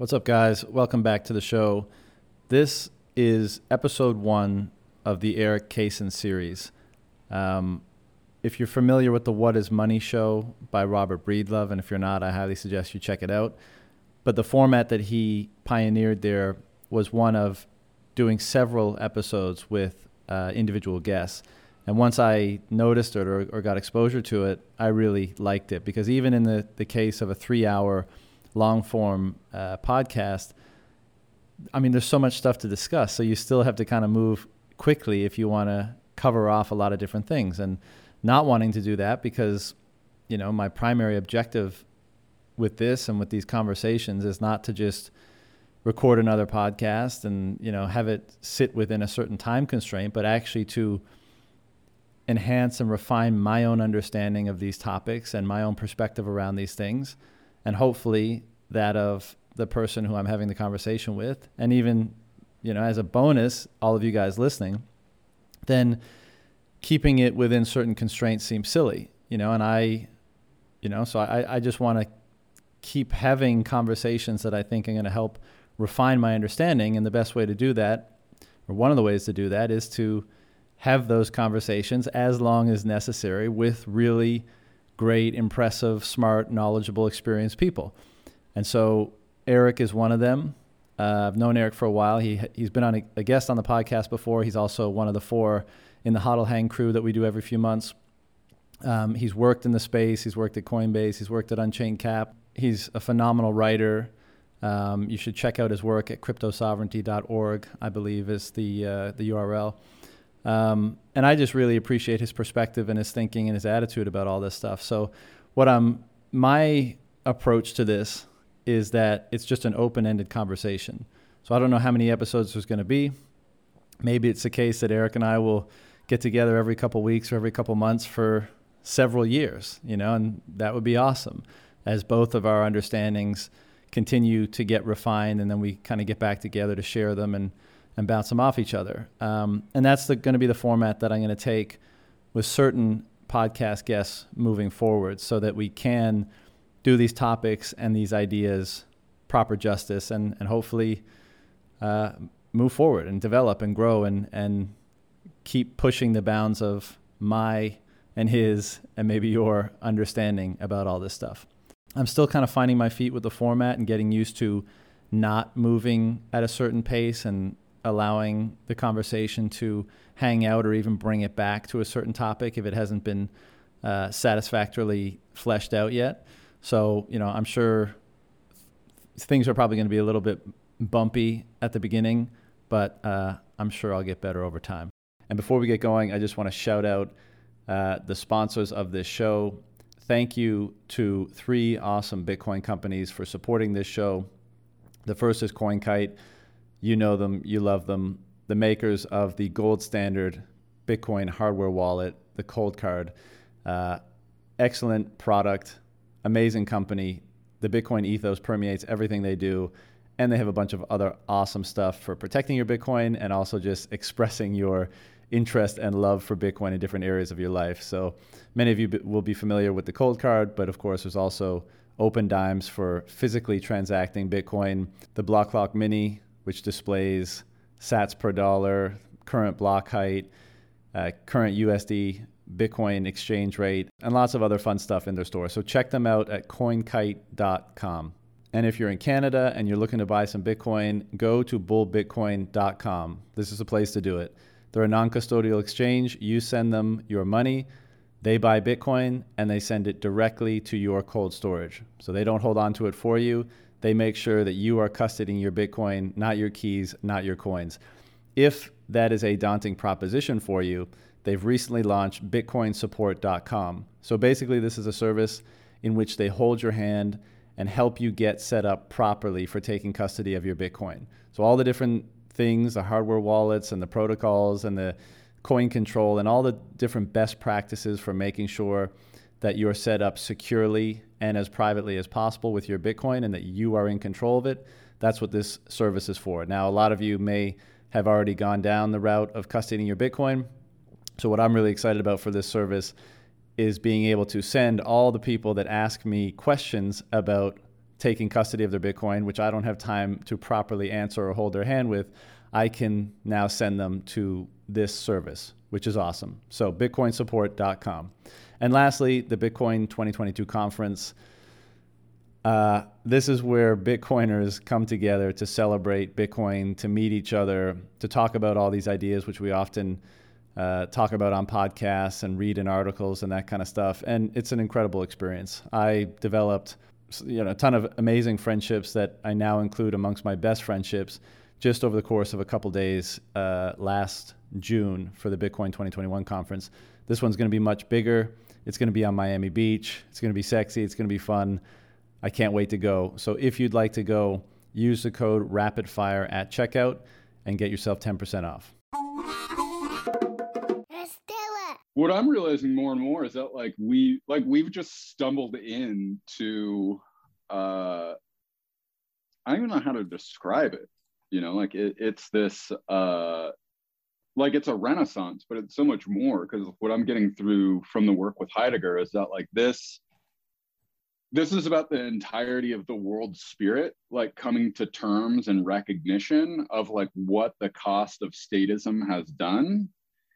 What's up, guys? Welcome back to the show. This is episode one of the Erik Cason series. Um, if you're familiar with the What is Money show by Robert Breedlove, and if you're not, I highly suggest you check it out. But the format that he pioneered there was one of doing several episodes with uh, individual guests. And once I noticed it or, or, got exposure to it, I really liked it because even in the, the case of a three hour long form uh, podcast, I mean, there's so much stuff to discuss. So you still have to kind of move quickly if you want to cover off a lot of different things. And not wanting to do that because, you know, my primary objective with this and with these conversations is not to just record another podcast and, you know, have it sit within a certain time constraint, but actually to enhance and refine my own understanding of these topics and my own perspective around these things and hopefully that of the person who I'm having the conversation with, and even, you know, as a bonus, all of you guys listening, then keeping it within certain constraints seems silly, you know, and I, you know, so I, I just want to keep having conversations that I think are going to help refine my understanding. And the best way to do that, or one of the ways to do that, is to have those conversations as long as necessary with really great, impressive, smart, knowledgeable, experienced people. And so Eric is one of them. Uh, I've known Eric for a while. He he's been on a, a, guest on the podcast before. He's also one of the four in the Hodl Hang crew that we do every few months. Um, he's worked in the space. He's worked at Coinbase. He's worked at Unchained Cap. He's a phenomenal writer. Um, you should check out his work at cryptosovereignty.org. I believe is the uh, the URL. Um, and I just really appreciate his perspective and his thinking and his attitude about all this stuff. So, what I'm my approach to this is that it's just an open-ended conversation. So I don't know how many episodes there's going to be. Maybe it's the case that Eric and I will get together every couple weeks or every couple months for several years, you know, and that would be awesome as both of our understandings continue to get refined and then we kind of get back together to share them and and bounce them off each other. Um, and that's going to be the format that I'm going to take with certain podcast guests moving forward so that we can do these topics and these ideas proper justice and, and hopefully uh, move forward and develop and grow and, and keep pushing the bounds of my and his and maybe your understanding about all this stuff. I'm still kind of finding my feet with the format and getting used to not moving at a certain pace and allowing the conversation to hang out or even bring it back to a certain topic if it hasn't been uh, satisfactorily fleshed out yet. So, you know, I'm sure things are probably going to be a little bit bumpy at the beginning, but uh, I'm sure I'll get better over time. And before we get going, I just want to shout out uh, the sponsors of this show. Thank you to three awesome Bitcoin companies for supporting this show. The first is CoinKite. You know them, you love them. The makers of the gold standard Bitcoin hardware wallet, the Coldcard. Uh, excellent product, amazing company. The Bitcoin ethos permeates everything they do. And they have a bunch of other awesome stuff for protecting your Bitcoin and also just expressing your interest and love for Bitcoin in different areas of your life. So many of you will be familiar with the Coldcard, but of course, there's also Opendimes for physically transacting Bitcoin, the BlockClock Mini, which displays sats per dollar, current block height, uh, current USD Bitcoin exchange rate, and lots of other fun stuff in their store. So check them out at coinkite.com. And if you're in Canada and you're looking to buy some Bitcoin, go to bullbitcoin.com. This is a place to do it. They're a non custodial exchange. You send them your money, they buy Bitcoin, and they send it directly to your cold storage. So they don't hold on to it for you they make sure that you are custodying your Bitcoin, not your keys, not your coins. If that is a daunting proposition for you, they've recently launched bitcoinsupport.com. So basically, this is a service in which they hold your hand and help you get set up properly for taking custody of your Bitcoin. So, all the different things, the hardware wallets and the protocols and the coin control and all the different best practices for making sure that you're set up securely and as privately as possible with your Bitcoin and that you are in control of it. That's what this service is for. Now, a lot of you may have already gone down the route of custodying your Bitcoin. So, what I'm really excited about for this service is being able to send all the people that ask me questions about taking custody of their Bitcoin, which I don't have time to properly answer or hold their hand with, I can now send them to this service, which is awesome. So, bitcoinsupport.com. And lastly, the Bitcoin 2022 conference. Uh, this is where Bitcoiners come together to celebrate Bitcoin, to meet each other, to talk about all these ideas, which we often uh, talk about on podcasts and read in articles and that kind of stuff. And it's an incredible experience. I developed you know, a ton of amazing friendships that I now include amongst my best friendships just over the course of a couple days uh, last June for the Bitcoin 2021 conference. This one's going to be much bigger. It's going to be on Miami Beach. It's going to be sexy. It's going to be fun. I can't wait to go. So if you'd like to go, use the code RAPIDFIRE at checkout and get yourself 10% off. What I'm realizing more and more is that like we like we've just stumbled into uh I don't even know how to describe it. You know, like it, it's this uh like it's a renaissance, but it's so much more because what I'm getting through from the work with Heidegger is that like this this is about the entirety of the world spirit like coming to terms and recognition of like what the cost of statism has done.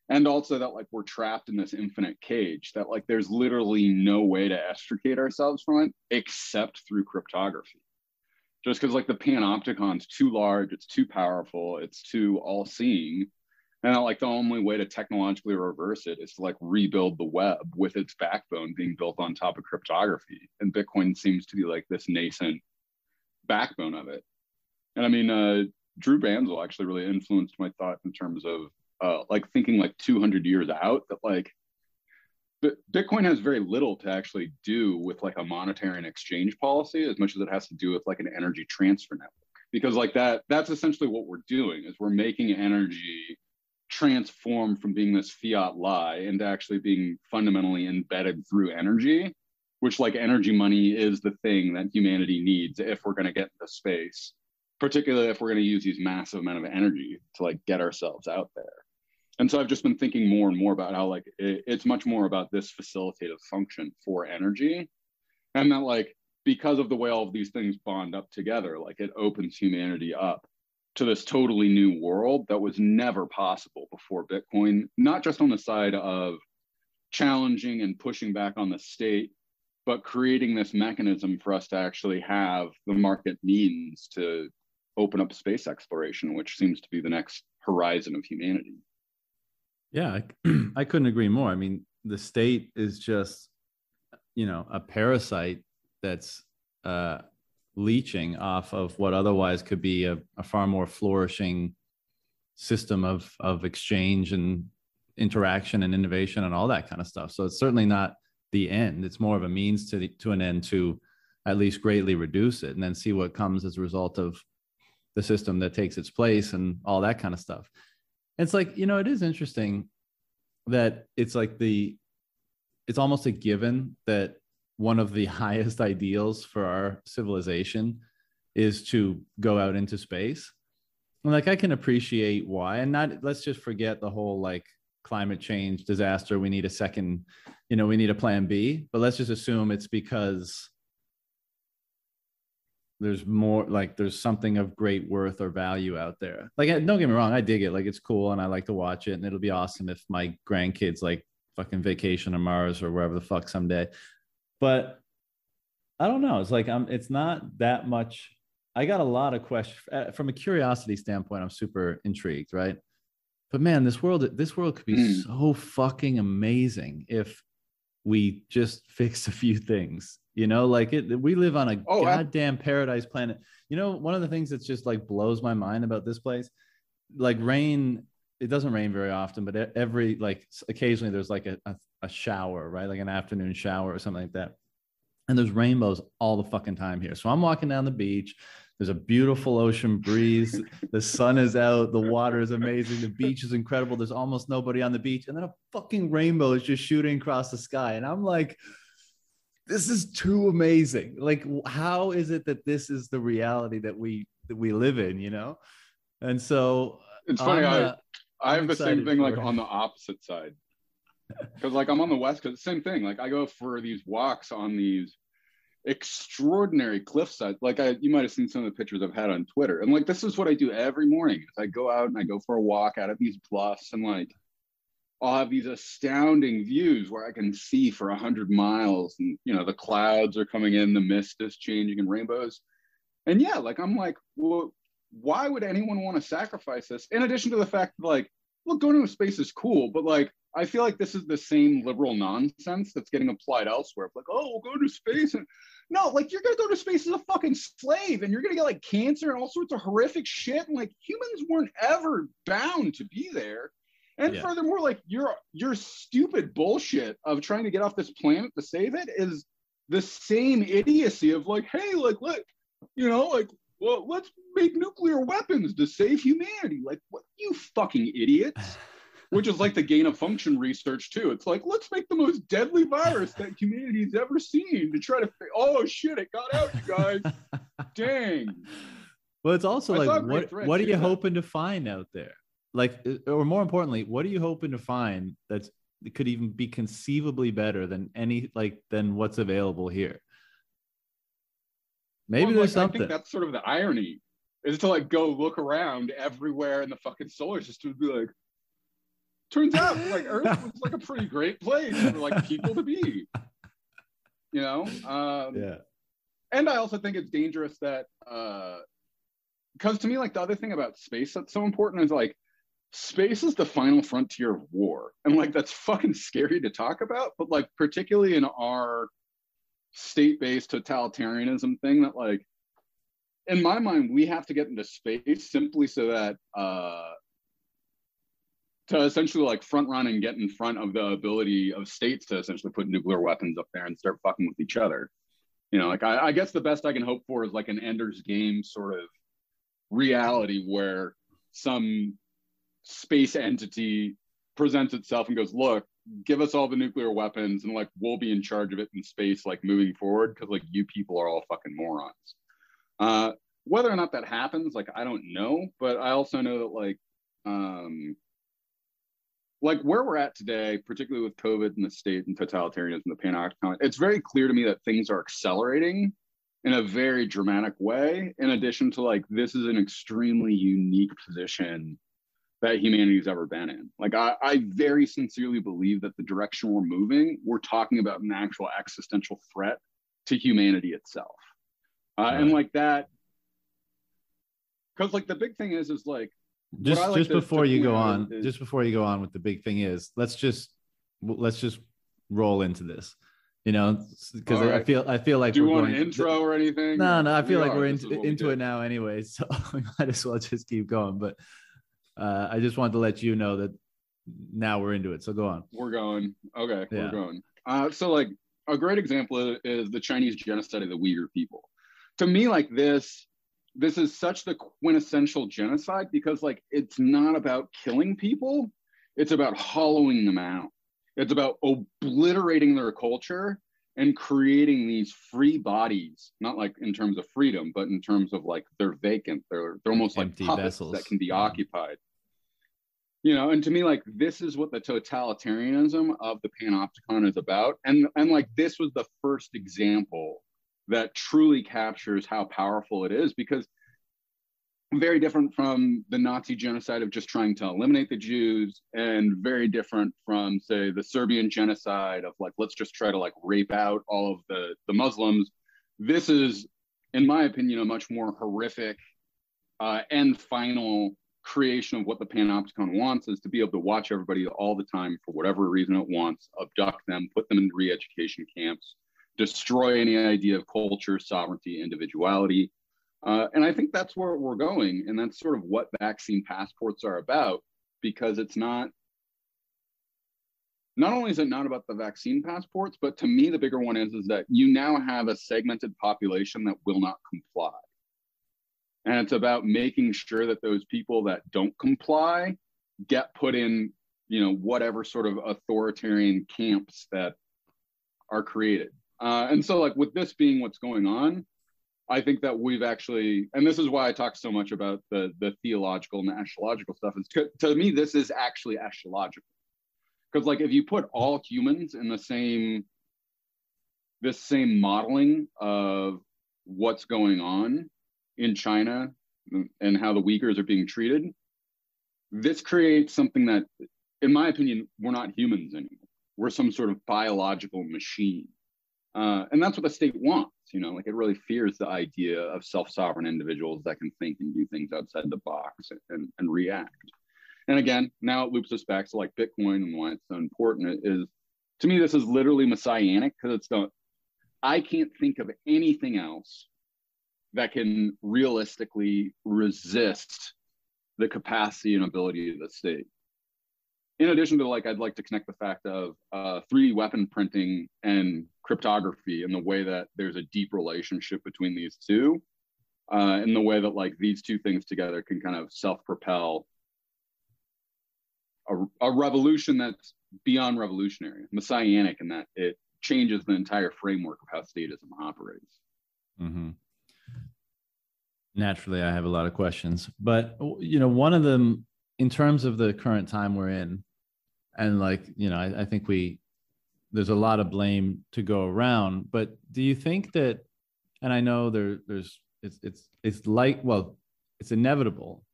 And also that like we're trapped in this infinite cage that like there's literally no way to extricate ourselves from it except through cryptography just because like the panopticon's too large it's too powerful it's too all-seeing and like the only way to technologically reverse it is to like rebuild the web with its backbone being built on top of cryptography. And Bitcoin seems to be like this nascent backbone of it. And I mean, uh, Drew Banzel actually really influenced my thought in terms of uh, like thinking like 200 years out that like Bitcoin has very little to actually do with like a monetary and exchange policy as much as it has to do with like an energy transfer network. Because like that, that's essentially what we're doing is we're making energy transform from being this fiat lie into actually being fundamentally embedded through energy, which like energy money is the thing that humanity needs if we're going to get into space, particularly if we're going to use these massive amount of energy to like get ourselves out there. And so I've just been thinking more and more about how like it, it's much more about this facilitative function for energy, and that like because of the way all of these things bond up together, like it opens humanity up to this totally new world that was never possible before Bitcoin, not just on the side of challenging and pushing back on the state, but creating this mechanism for us to actually have the market means to open up space exploration, which seems to be the next horizon of humanity. Yeah, I, I couldn't agree more. I mean, the state is just, you know, a parasite that's uh, leeching off of what otherwise could be a, a far more flourishing system of of exchange and interaction and innovation and all that kind of stuff. So it's certainly not the end. It's more of a means to the, to an end to at least greatly reduce it and then see what comes as a result of the system that takes its place and all that kind of stuff. It's like, you know, it is interesting that it's like the it's almost a given that one of the highest ideals for our civilization is to go out into space. And like I can appreciate why, and not let's just forget the whole like climate change disaster. We need a second, you know, we need a plan B, but let's just assume it's because there's more like there's something of great worth or value out there. Like don't get me wrong, I dig it. Like it's cool and I like to watch it and it'll be awesome if my grandkids like fucking vacation on Mars or wherever the fuck someday but I don't know. It's like I'm. It's not that much. I got a lot of questions uh, from a curiosity standpoint. I'm super intrigued, right? But man, this world, this world could be mm. so fucking amazing if we just fix a few things. You know, like it. We live on a oh, goddamn I- paradise planet. You know, one of the things that's just like blows my mind about this place, like rain. It doesn't rain very often, but every like occasionally there's like a, a a shower, right? Like an afternoon shower or something like that. And there's rainbows all the fucking time here. So I'm walking down the beach. There's a beautiful ocean breeze. the sun is out. The water is amazing. The beach is incredible. There's almost nobody on the beach. And then a fucking rainbow is just shooting across the sky. And I'm like, this is too amazing. Like, how is it that this is the reality that we that we live in, you know? And so it's funny. Uh, I, I have the same thing like on the opposite side because like I'm on the west coast, same thing. Like I go for these walks on these extraordinary cliff cliffside. Like I, you might have seen some of the pictures I've had on Twitter, and like this is what I do every morning. Is I go out and I go for a walk out of these bluffs, and like I'll have these astounding views where I can see for a hundred miles, and you know the clouds are coming in, the mist is changing, and rainbows. And yeah, like I'm like, well, why would anyone want to sacrifice this? In addition to the fact that like, well, going to space is cool, but like I feel like this is the same liberal nonsense that's getting applied elsewhere. Like, oh, we'll go to space and no, like you're gonna go to space as a fucking slave and you're gonna get like cancer and all sorts of horrific shit. And like humans weren't ever bound to be there. And yeah. furthermore, like your your stupid bullshit of trying to get off this planet to save it is the same idiocy of like, hey, like look, you know, like well, let's make nuclear weapons to save humanity. Like, what you fucking idiots? which is like the gain of function research too. It's like let's make the most deadly virus that humanity's ever seen to try to. Oh shit! It got out, you guys. Dang. Well, it's also I like what what are you hoping to find out there? Like, uh, or more importantly, what are you hoping to find that's could even be conceivably better than any like than what's available here? Maybe well, there's like, something. I think that's sort of the irony is to like go look around everywhere in the fucking solar system and be like, turns out like Earth was like a pretty great place for like people to be. You know? Um, yeah. And I also think it's dangerous that uh because to me, like the other thing about space that's so important is like space is the final frontier of war. And like that's fucking scary to talk about, but like particularly in our state-based totalitarianism thing that like in my mind we have to get into space simply so that uh to essentially like front run and get in front of the ability of states to essentially put nuclear weapons up there and start fucking with each other. You know, like I, I guess the best I can hope for is like an Ender's Game sort of reality where some space entity presents itself and goes, look, give us all the nuclear weapons and like we'll be in charge of it in space, like moving forward, because like you people are all fucking morons. Uh, whether or not that happens, like I don't know, but I also know that like um, like where we're at today, particularly with COVID and the state and totalitarianism, the panopticon, it's very clear to me that things are accelerating in a very dramatic way. In addition to like, this is an extremely unique position that humanity's ever been in. Like, I, I very sincerely believe that the direction we're moving, we're talking about an actual existential threat to humanity itself. Uh, right. And like that, because like the big thing is, is like just like just before you go on is, just before you go on with the big thing is let's just let's just roll into this you know because right. i feel i feel like do you want an intro or anything no no i feel we like are. we're in, into it now anyway so we might as well just keep going but uh, i just wanted to let you know that now we're into it. So go on. We're going. Okay yeah. we're going. Uh, so like a great example is the chinese genocide of the uyghur people. To me like this this is such the quintessential genocide because like it's not about killing people. It's about hollowing them out. It's about obliterating their culture and creating these free bodies not like in terms of freedom but in terms of like they're vacant they're they're almost Empty like puppets vessels. that can be yeah. occupied you know and to me like this is what the totalitarianism of the panopticon is about and and like this was the first example that truly captures how powerful it is because very different from the Nazi genocide of just trying to eliminate the Jews, and very different from, say, the Serbian genocide of like, let's just try to like rape out all of the, the Muslims. This is, in my opinion, a much more horrific uh, and final creation of what the Panopticon wants is to be able to watch everybody all the time for whatever reason it wants, abduct them, put them in re education camps, destroy any idea of culture, sovereignty, individuality. Uh, and I think that's where we're going. And that's sort of what vaccine passports are about, because it's not, not only is it not about the vaccine passports, but to me, the bigger one is, is that you now have a segmented population that will not comply. And it's about making sure that those people that don't comply get put in, you know, whatever sort of authoritarian camps that are created. Uh, and so, like with this being what's going on, I think that we've actually, and this is why I talk so much about the the theological and the astrological stuff. Is to, to me, this is actually astrological, because like if you put all humans in the same this same modeling of what's going on in China and how the Uyghurs are being treated, this creates something that, in my opinion, we're not humans anymore. We're some sort of biological machine. Uh, and that's what the state wants, you know, like it really fears the idea of self-sovereign individuals that can think and do things outside the box and, and react. And again, now it loops us back to like Bitcoin and why it's so important is to me, this is literally messianic because it's the I can't think of anything else that can realistically resist the capacity and ability of the state. In addition to like, I'd like to connect the fact of uh, 3D weapon printing and cryptography and the way that there's a deep relationship between these two, uh, and the way that like these two things together can kind of self-propel a, a revolution that's beyond revolutionary, messianic in that it changes the entire framework of how statism operates. Mm-hmm. Naturally, I have a lot of questions, but you know, one of them, in terms of the current time we're in, and like you know, I, I think we there's a lot of blame to go around. But do you think that? And I know there there's it's it's it's like well, it's inevitable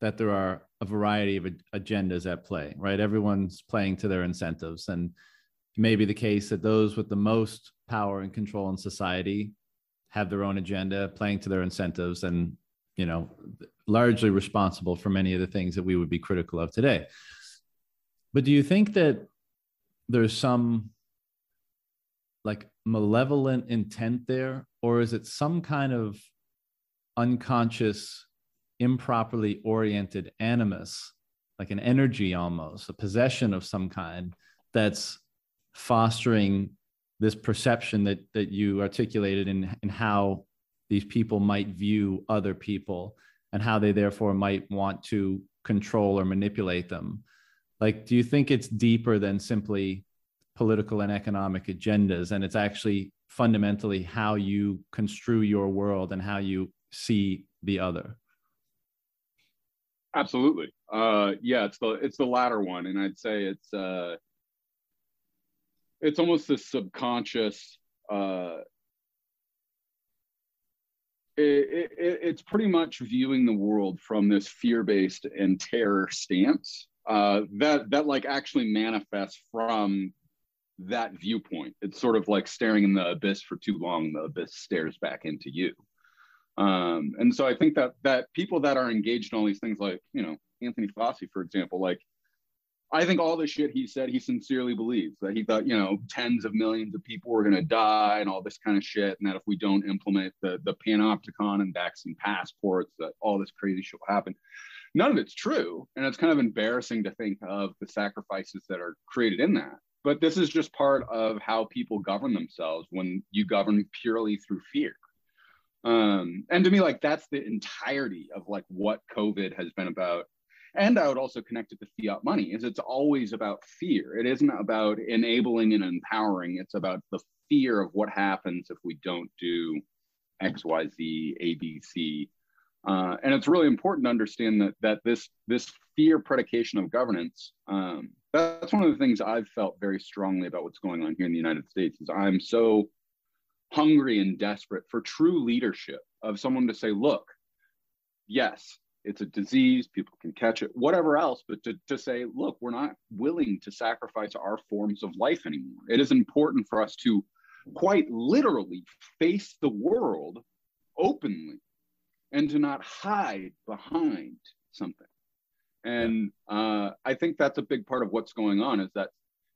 that there are a variety of agendas at play, right? Everyone's playing to their incentives, and may be the case that those with the most power and control in society have their own agenda playing to their incentives and you know largely responsible for many of the things that we would be critical of today. But do you think that there's some like malevolent intent there? Or is it some kind of unconscious improperly oriented animus like an energy almost a possession of some kind that's fostering this perception that that you articulated in in how these people might view other people and how they therefore might want to control or manipulate them. Like do you think it's deeper than simply political and economic agendas? And it's actually fundamentally how you construe your world and how you see the other. Absolutely. Uh yeah it's the it's the latter one. And i'd say it's uh it's almost this subconscious uh it, it, it's pretty much viewing the world from this fear-based and terror stance uh, that that like actually manifests from that viewpoint. It's sort of like staring in the abyss for too long. The abyss stares back into you. Um, and so I think that that people that are engaged in all these things, like you know Anthony Fauci, for example, like I think all the shit he said, he sincerely believes that he thought, you know, tens of millions of people were going to die and all this kind of shit. And that if we don't implement the, the panopticon and vaccine passports, that all this crazy shit will happen. None of it's true. And it's kind of embarrassing to think of the sacrifices that are created in that. But this is just part of how people govern themselves when you govern purely through fear. Um, and to me, like that's the entirety of like what COVID has been about and I would also connect it to fiat money, is it's always about fear. It isn't about enabling and empowering. It's about the fear of what happens if we don't do X, Y, Z, A, B, C. Uh, and it's really important to understand that that this this fear predication of governance. Um, that's one of the things I've felt very strongly about what's going on here in the United States. Is I'm so hungry and desperate for true leadership of someone to say, look, yes, it's a disease, people can catch it, whatever else, but to, to say, look, we're not willing to sacrifice our forms of life anymore. It is important for us to quite literally face the world openly and to not hide behind something. And uh, I think that's a big part of what's going on is that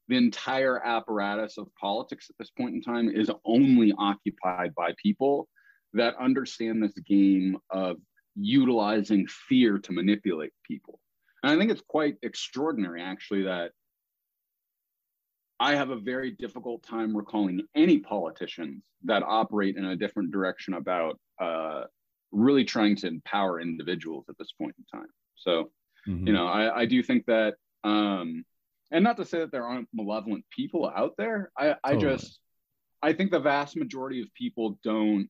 the entire apparatus of politics at this point in time is only occupied by people that understand this game of utilizing fear to manipulate people. And I think it's quite extraordinary, actually, that I have a very difficult time recalling any politicians that operate in a different direction about uh, really trying to empower individuals at this point in time. So, mm-hmm. you know, I, I, do think that, um, and not to say that there aren't malevolent people out there. I, I totally. just, I think the vast majority of people don't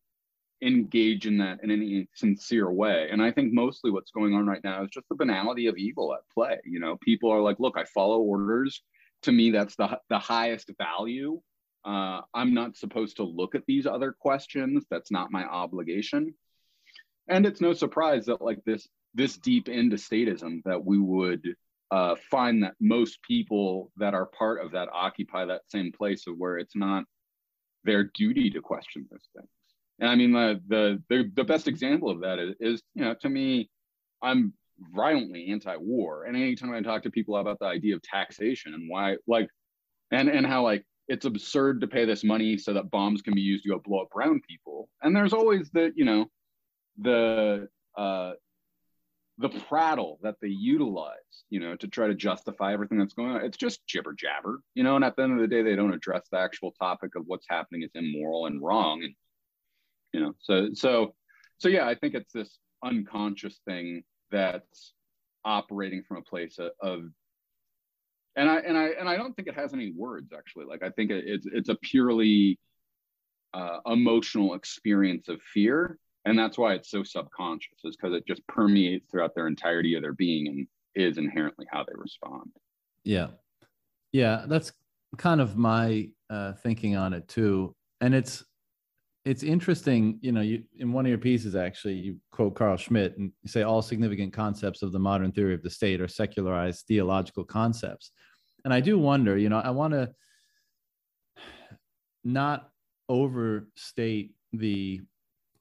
engage in that in any sincere way. And I think mostly what's going on right now is just the banality of evil at play. You know, people are like, look, I follow orders. To me, that's the, the highest value Uh, I'm not supposed to look at these other questions. That's not my obligation. And it's no surprise that like this this deep into statism that we would uh, find that most people that are part of that occupy that same place of where it's not their duty to question those things. And I mean, the the the, the best example of that is, is, you know, to me, I'm violently anti-war, and anytime I talk to people about the idea of taxation and why, like, and and how like it's absurd to pay this money so that bombs can be used to go blow up brown people, and there's always the, you know, the uh, the prattle that they utilize, you know, to try to justify everything that's going on. It's just jibber jabber, you know, and at the end of the day, they don't address the actual topic of what's happening is immoral and wrong. And, you know, so, so, so yeah, I think it's this unconscious thing that's operating from a place of, of and I, and I, and I don't think it has any words actually. Like, I think it's, it's a purely uh, emotional experience of fear and that's why it's so subconscious is because it just permeates throughout their entirety of their being and is inherently how they respond yeah yeah that's kind of my uh, thinking on it too and it's it's interesting you know you in one of your pieces actually you quote carl Schmitt and you say all significant concepts of the modern theory of the state are secularized theological concepts. And i do wonder you know i want to not overstate the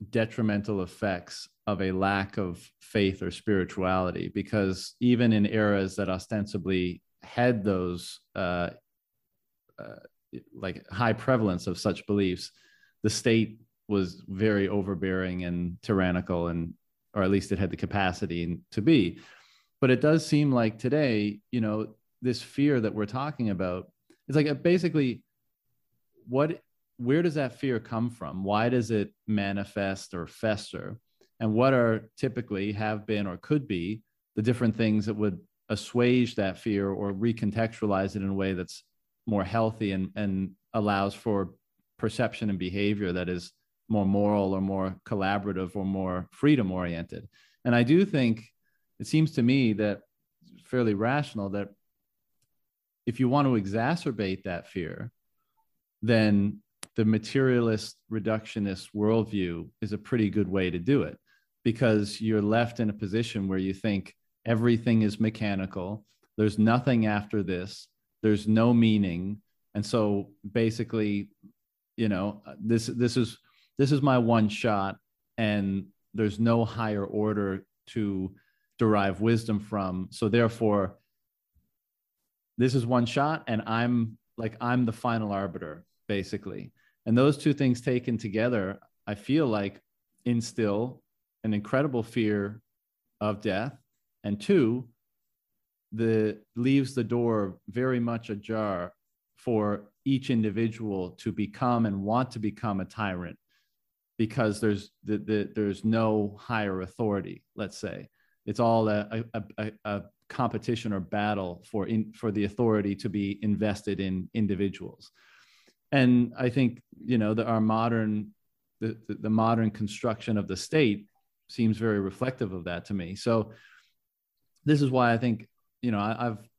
detrimental effects of a lack of faith or spirituality because even in eras that ostensibly had those uh, uh, like high prevalence of such beliefs the state was very overbearing and tyrannical and or at least it had the capacity to be but it does seem like today you know this fear that we're talking about it's like uh, basically what where does that fear come from? Why does it manifest or fester? And what are typically have been or could be the different things that would assuage that fear or recontextualize it in a way that's more healthy and, and allows for perception and behavior that is more moral or more collaborative or more freedom oriented. And I do think it seems to me that fairly rational that if you want to exacerbate that fear, then the materialist reductionist worldview is a pretty good way to do it because you're left in a position where you think everything is mechanical there's nothing after this there's no meaning and so basically you know uh, this this is this is my one shot and there's no higher order to derive wisdom from so therefore this is one shot and i'm like i'm the final arbiter basically and those two things taken together, I feel like instill an incredible fear of death. And two, the leaves the door very much ajar for each individual to become and want to become a tyrant because there's the, the, there's no higher authority let's say it's all a, a, a, a competition or battle for in, for the authority to be invested in individuals and I think you know that our modern the, the, the modern construction of the state seems very reflective of that to me. So this is why I think you know I, I've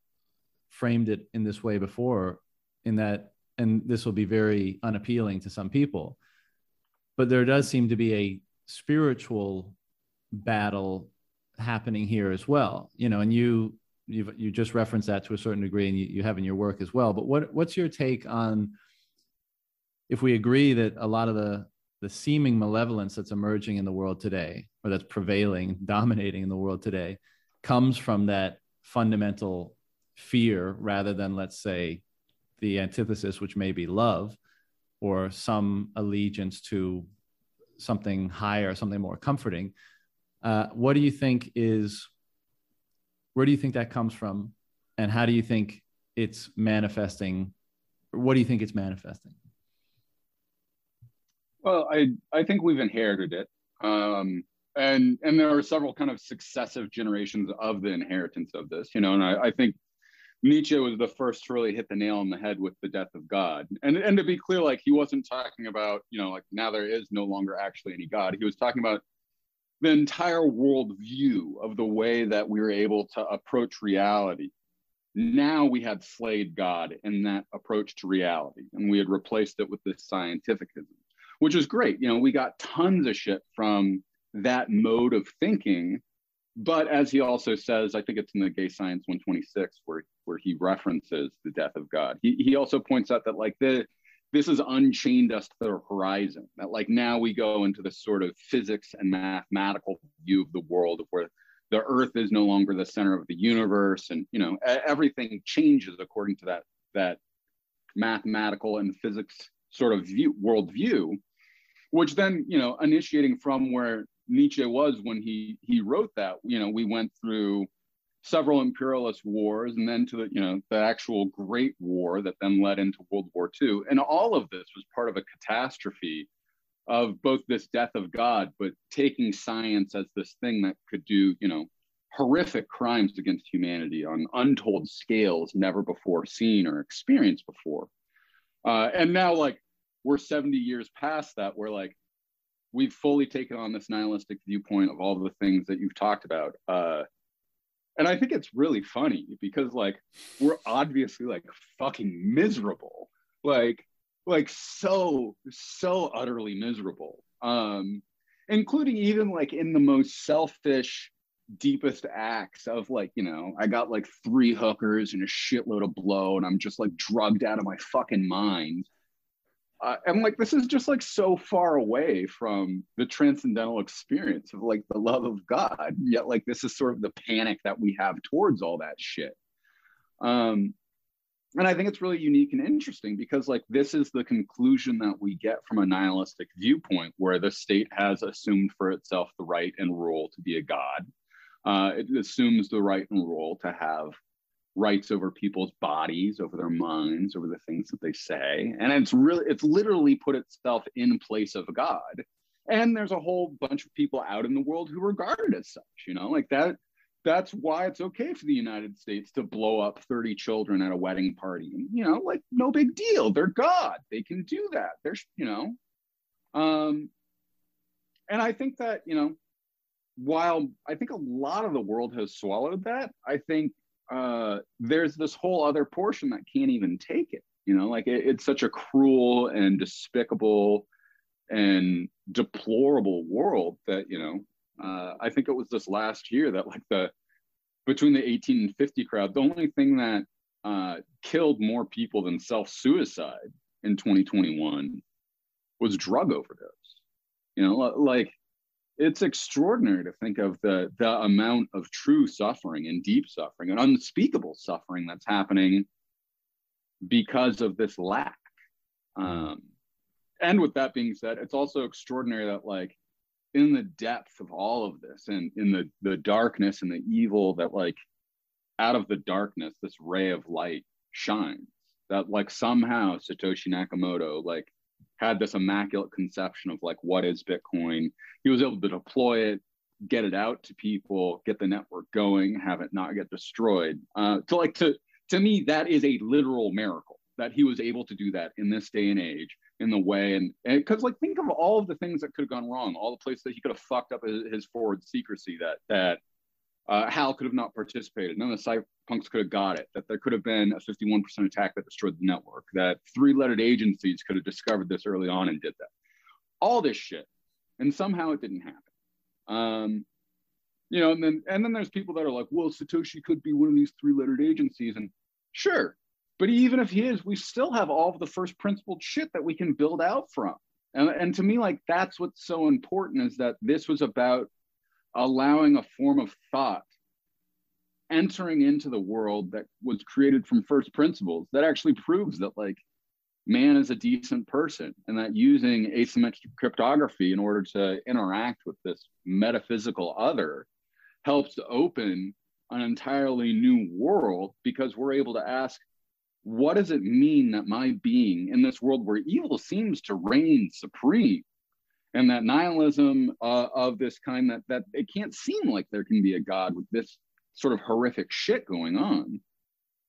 framed it in this way before, in that, and this will be very unappealing to some people, but there does seem to be a spiritual battle happening here as well. You know, and you you you just referenced that to a certain degree, and you, you have in your work as well. But what what's your take on if we agree that a lot of the the seeming malevolence that's emerging in the world today or that's prevailing dominating in the world today comes from that fundamental fear rather than let's say the antithesis which may be love or some allegiance to something higher something more comforting uh, what do you think is where do you think that comes from? And how do you think it's manifesting? What do you think it's manifesting? Well, I I think we've inherited it, um, and and there are several kind of successive generations of the inheritance of this, you know. And I, I think Nietzsche was the first to really hit the nail on the head with the death of God. And and to be clear, like he wasn't talking about, you know, like now there is no longer actually any God. He was talking about the entire world view of the way that we were able to approach reality now we had slayed God in that approach to reality, and we had replaced it with this scientificism, which is great. You know, we got tons of shit from that mode of thinking. But as he also says, I think it's in the Gay Science 126 where where he references the death of God. He he also points out that like the this has unchained us to the horizon. That like now we go into this sort of physics and mathematical view of the world of where the earth is no longer the center of the universe and you know everything changes according to that that mathematical and physics sort of view worldview which then you know initiating from where nietzsche was when he he wrote that. You know we went through several imperialist wars and then to the you know the actual great war that then led into world war ii and all of this was part of a catastrophe of both this death of god but taking science as this thing that could do you know horrific crimes against humanity on untold scales never before seen or experienced before. Uh, and now like we're 70 years past that we're like we've fully taken on this nihilistic viewpoint of all the things that you've talked about uh, and I think it's really funny because like we're obviously like fucking miserable, like like so so utterly miserable. Um, including even like in the most selfish deepest acts of like you know i got like three hookers and a shitload of blow and i'm just like drugged out of my fucking mind uh, and like this is just like so far away from the transcendental experience of like the love of god yet like this is sort of the panic that we have towards all that shit. Um and i think it's really unique and interesting because like this is the conclusion that we get from a nihilistic viewpoint where the state has assumed for itself the right and role to be a god. Uh, it assumes the right and role to have rights over people's bodies, over their minds, over the things that they say. And it's really, it's literally put itself in place of God. And there's a whole bunch of people out in the world who regard it as such, you know, like that. That's why it's okay for the United States to blow up 30 children at a wedding party. You know, like no big deal. They're God. They can do that. They're, you know, um, and I think that, you know, while I think a lot of the world has swallowed that, I think uh, there's this whole other portion that can't even take it. You know, like it, it's such a cruel and despicable and deplorable world that you know. Uh, I think it was this last year that like the between the 18 and 50 crowd, the only thing that uh, killed more people than self suicide in 2021 was drug overdose. You know, like it's extraordinary to think of the the amount of true suffering and deep suffering and unspeakable suffering that's happening because of this lack. Um, and with that being said it's also extraordinary that like in the depth of all of this and in the the darkness and the evil that like out of the darkness this ray of light shines that like somehow satoshi nakamoto like had this immaculate conception of like what is Bitcoin. He was able to deploy it, get it out to people, get the network going, have it not get destroyed. Uh, to like to to me, that is a literal miracle that he was able to do that in this day and age in the way and because like think of all of the things that could have gone wrong, all the places that he could have fucked up his, his forward secrecy that that uh, Hal could have not participated. None of the cypherpunks could have got it. That there could have been a 51% attack that destroyed the network. That three-lettered agencies could have discovered this early on and did that. All this shit, and somehow it didn't happen. Um, you know, and then and then there's people that are like, well, Satoshi could be one of these three-lettered agencies, and sure, but even if he is, we still have all of the first principled shit that we can build out from. And, and to me, like that's what's so important is that this was about allowing a form of thought entering into the world that was created from first principles that actually proves that like man is a decent person and that using asymmetric cryptography in order to interact with this metaphysical other helps to open an entirely new world because we're able to ask what does it mean that my being in this world where evil seems to reign supreme and that nihilism uh, of this kind that that it can't seem like there can be a god with this sort of horrific shit going on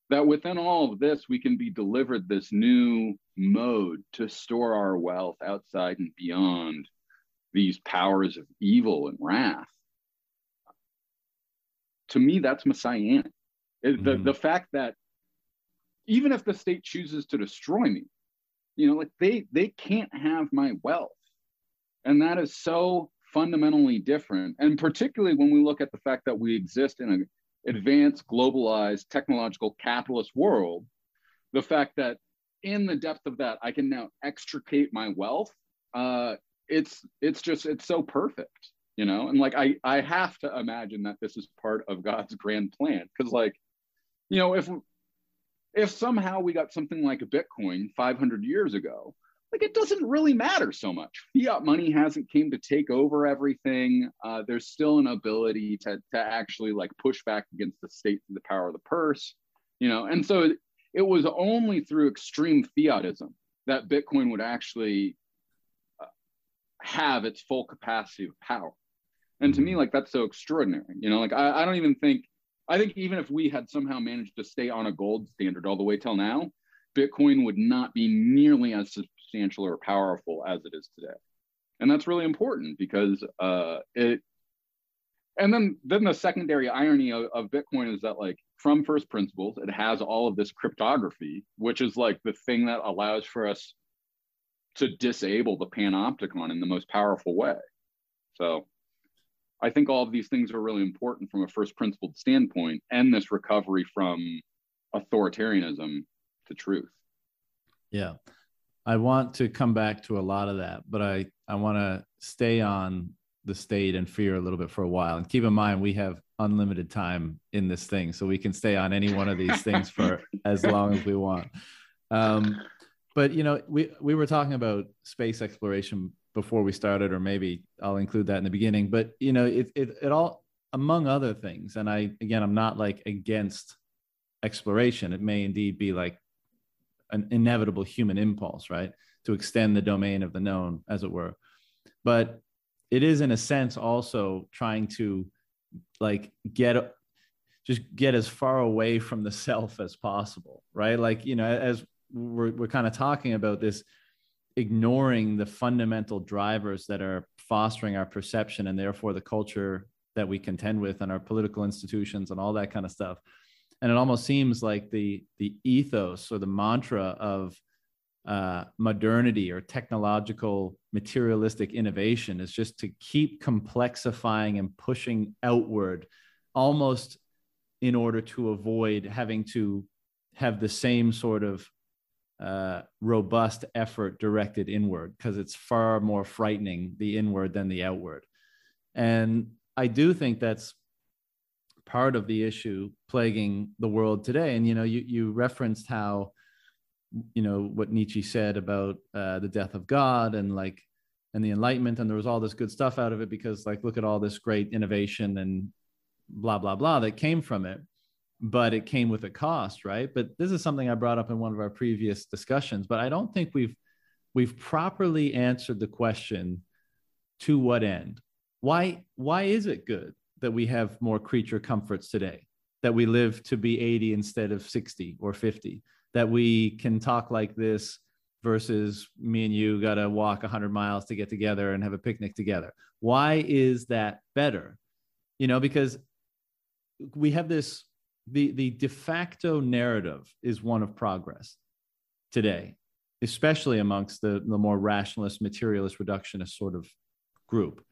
that within all of this we can be delivered this new mode to store our wealth outside and beyond these powers of evil and wrath to me that's messianic—the mm-hmm. the fact that even if the state chooses to destroy me, you know, like they they can't have my wealth. And that is so fundamentally different. And particularly when we look at the fact that we exist in an advanced, globalized, technological capitalist world, the fact that in the depth of that, I can now extricate my wealth. Uh, it's it's just it's so perfect, you know. And like I I have to imagine that this is part of God's grand plan because like, you know, if if somehow we got something like a Bitcoin 500 years ago, like it doesn't really matter so much. Fiat money hasn't came to take over everything. Uh, there's still an ability to to actually like push back against the state through the power of the purse, you know. And so it was only through extreme fiatism that Bitcoin would actually uh, have its full capacity of power. And to me, mm-hmm. like that's so extraordinary. You know, like I, I don't even think I think even if we had somehow managed to stay on a gold standard all the way till now, Bitcoin would not be nearly as substantial or powerful as it is today. And that's really important because uh, it. And then, then the secondary irony of, of Bitcoin is that, like, from first principles, it has all of this cryptography, which is like the thing that allows for us to disable the panopticon in the most powerful way. So I think all of these things are really important from a first principled standpoint and this recovery from authoritarianism to truth. Yeah. I want to come back to a lot of that, but I, I want to stay on the state and fear a little bit for a while. And keep in mind, we have unlimited time in this thing, so we can stay on any one of these things for as long as we want. Um, but you know, we we were talking about space exploration before we started, or maybe I'll include that in the beginning. But you know, it it, it all among other things, and I again, I'm not like against exploration. It may indeed be like an inevitable human impulse, right, to extend the domain of the known, as it were. But it is, in a sense, also trying to like get just get as far away from the self as possible, right? Like you know, as we're we're kind of talking about this ignoring the fundamental drivers that are fostering our perception and therefore the culture that we contend with and our political institutions and all that kind of stuff and it almost seems like the the ethos or the mantra of uh, modernity or technological materialistic innovation is just to keep complexifying and pushing outward almost in order to avoid having to have the same sort of uh, robust effort directed inward because it's far more frightening the inward than the outward. And I do think that's part of the issue plaguing the world today. And you know, you you referenced how you know what Nietzsche said about uh, the death of God and like and the Enlightenment, and there was all this good stuff out of it because like look at all this great innovation and blah blah blah that came from it but it came with a cost, right? But this is something I brought up in one of our previous discussions, but I don't think we've we've properly answered the question to what end? Why why is it good that we have more creature comforts today? That we live to be 80 instead of 60 or 50? That we can talk like this versus me and you got to walk 100 miles to get together and have a picnic together. Why is that better? You know, because we have this the the de facto narrative is one of progress today, especially amongst the, the more rationalist, materialist, reductionist sort of group.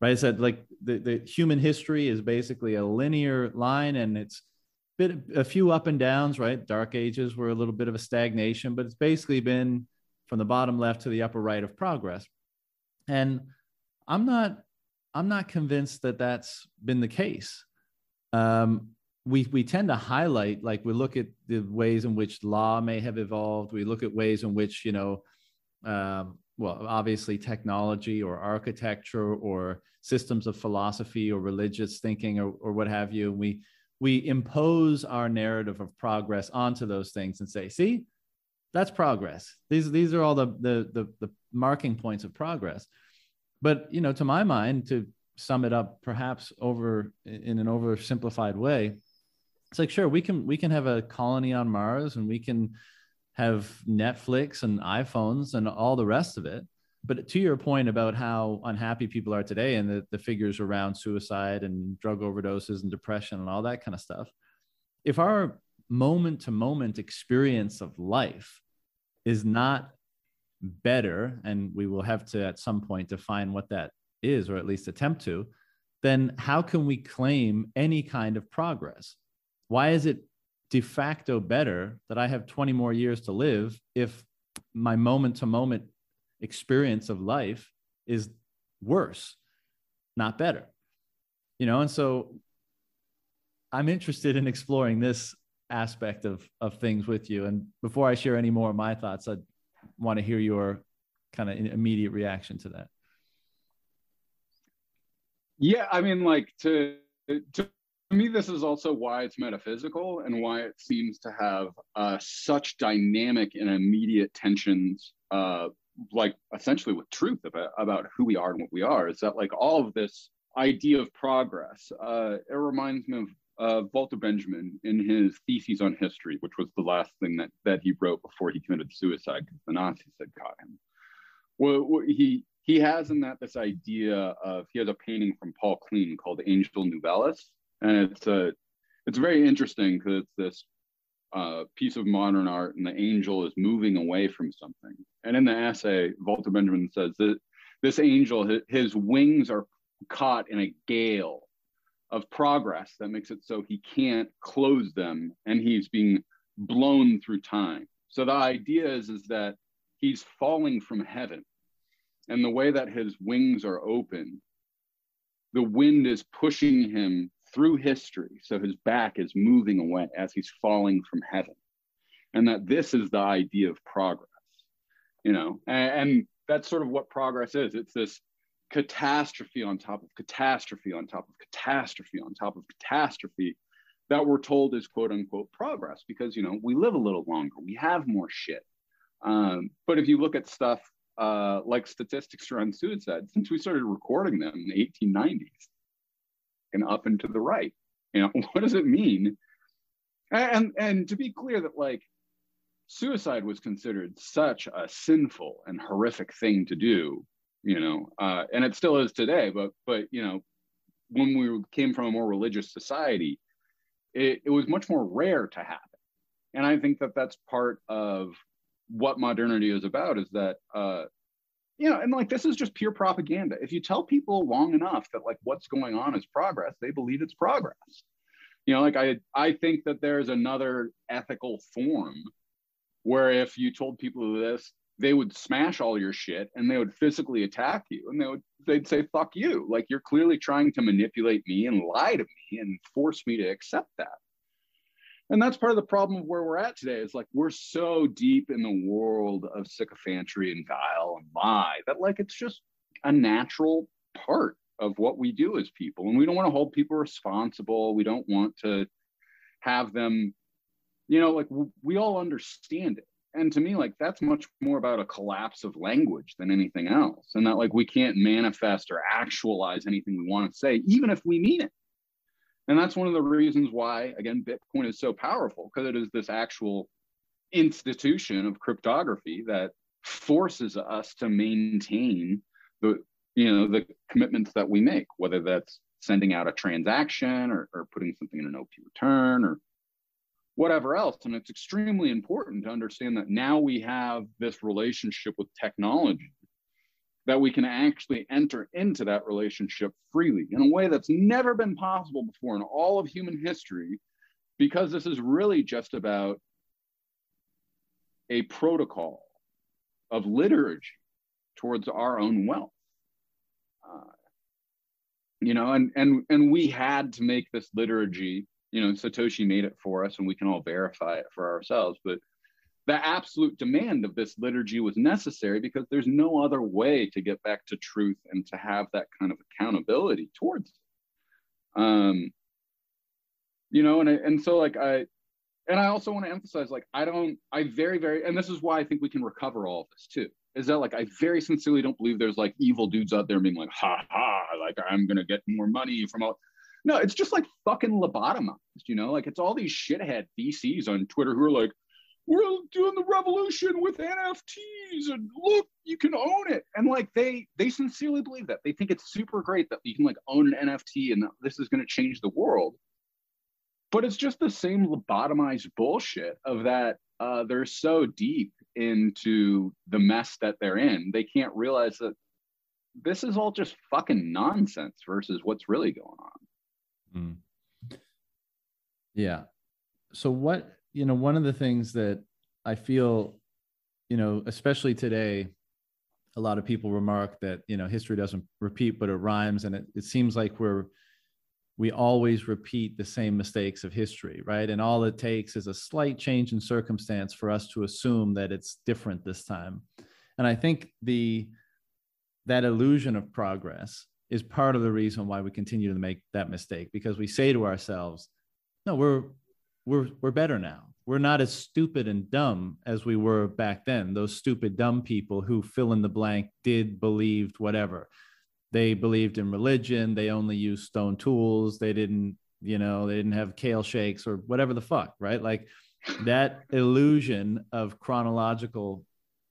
Right? I said like the, the human history is basically a linear line and it's bit a few up and downs, right? Dark ages were a little bit of a stagnation, but it's basically been from the bottom left to the upper right of progress. And I'm not I'm not convinced that that's been the case. Um, we we tend to highlight like we look at the ways in which law may have evolved we look at ways in which you know um, well obviously technology or architecture or systems of philosophy or religious thinking or, or what have you we we impose our narrative of progress onto those things and say see that's progress. These these are all the the the, the marking points of progress. But you know to my mind to sum it up perhaps over in an oversimplified way it's like sure we can we can have a colony on mars and we can have netflix and iphones and all the rest of it but to your point about how unhappy people are today and the, the figures around suicide and drug overdoses and depression and all that kind of stuff if our moment to moment experience of life is not better, and we will have to at some point define what that is, or at least attempt to, then how can we claim any kind of progress? Why is it de facto better that I have 20 more years to live if my moment to moment experience of life is worse, not better? You know, and so I'm interested in exploring this aspect of of things with you. And before I share any more of my thoughts, I want to hear your kind of immediate reaction to that. Yeah, I mean, like to to me, this is also why it's metaphysical and why it seems to have uh, such dynamic and immediate tensions, uh, like essentially with truth about, about who we are and what we are. Is that like all of this idea of progress? Uh, it reminds me of uh, Walter Benjamin in his theses on history, which was the last thing that, that he wrote before he committed suicide because the Nazis had caught him. Well, he he has in that this idea of he has a painting from Paul Klee called Angelus Novus, and it's a it's very interesting because it's this uh, piece of modern art, and the angel is moving away from something. And in the essay, Walter Benjamin says that this angel, his wings are caught in a gale of progress that makes it so he can't close them and he's being blown through time. So the idea is, is that he's falling from heaven. And the way that his wings are open, the wind is pushing him through history. So his back is moving away as he's falling from heaven. And that this is the idea of progress, you know, and, and that's sort of what progress is. It's this catastrophe on top of catastrophe on top of catastrophe on top of catastrophe that we're told is quote unquote progress because you know we live a little longer we have more shit um, but if you look at stuff uh, like statistics around suicide since we started recording them in the 1890s and up and to the right you know what does it mean and and to be clear that like suicide was considered such a sinful and horrific thing to do you know, uh, and it still is today. But but you know, when we came from a more religious society, it, it was much more rare to happen. And I think that that's part of what modernity is about. Is that uh, you know, and like this is just pure propaganda. If you tell people long enough that like what's going on is progress, they believe it's progress. You know, like I I think that there's another ethical form where if you told people this they would smash all your shit and they would physically attack you and they would they'd say fuck you like you're clearly trying to manipulate me and lie to me and force me to accept that and that's part of the problem of where we're at today is like we're so deep in the world of sycophantry and guile and lie that like it's just a natural part of what we do as people. And we don't want to hold people responsible. We don't want to have them you know like we all understand it. And to me like that's much more about a collapse of language than anything else. And that like we can't manifest or actualize anything we want to say even if we mean it and that's one of the reasons why again bitcoin is so powerful because it is this actual institution of cryptography that forces us to maintain the you know the commitments that we make whether that's sending out a transaction or, or putting something in an op return or whatever else. And it's extremely important to understand that now we have this relationship with technology that we can actually enter into that relationship freely in a way that's never been possible before in all of human history, because this is really just about a protocol of liturgy towards our own wealth. Uh, you know, and and and we had to make this liturgy you know satoshi made it for us and we can all verify it for ourselves but the absolute demand of this liturgy was necessary because there's no other way to get back to truth and to have that kind of accountability towards it. um you know and and so like i and i also want to emphasize like i don't i very very and this is why i think we can recover all of this too is that like i very sincerely don't believe there's like evil dudes out there being like ha ha like i'm gonna get more money from all no, it's just like fucking lobotomized, you know? Like it's all these shithead VCs on Twitter who are like, we're doing the revolution with NFTs and look, you can own it. And like they they sincerely believe that. They think it's super great that you can like own an NFT and this is going to change the world. but it's just the same lobotomized bullshit of that uh, they're so deep into the mess that they're in they can't realize that this is all just fucking nonsense versus what's really going on mm. yeah so what you know one of the things that i feel you know especially today a lot of people remark that you know history doesn't repeat but it rhymes and it, it seems like we're we always repeat the same mistakes of history right? And all it takes is a slight change in circumstance for us to assume that it's different this time. And i think the that illusion of progress is part of the reason why we continue to make that mistake because we say to ourselves no we're we're we're better now. We're not as stupid and dumb as we were back then. Those stupid dumb people who fill in the blank did believed whatever. They believed in religion. They only used stone tools. They didn't you know they didn't have kale shakes or whatever the fuck right? Like that illusion of chronological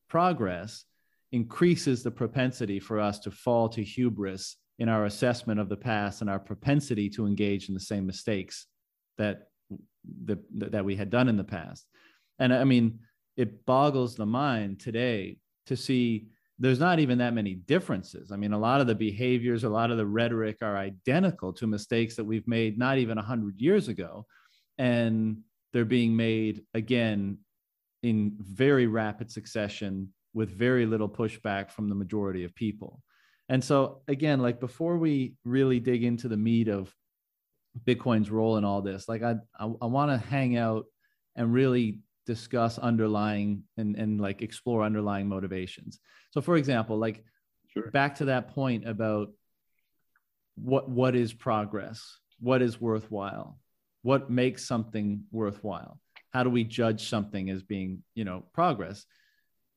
progress increases the propensity for us to fall to hubris in our assessment of the past and our propensity to engage in the same mistakes that the, that we had done in the past. And i mean it boggles the mind today to see there's not even that many differences. I mean a lot of the behaviors a lot of the rhetoric are identical to mistakes that we've made not even 100 years ago. And they're being made again in very rapid succession with very little pushback from the majority of people. And so again, like before we really dig into the meat of Bitcoin's role in all this, like I I, I want to hang out and really discuss underlying and and like explore underlying motivations. So for example, like sure. back to that point about what what is progress? What is worthwhile? What makes something worthwhile? How do we judge something as being, you know, progress?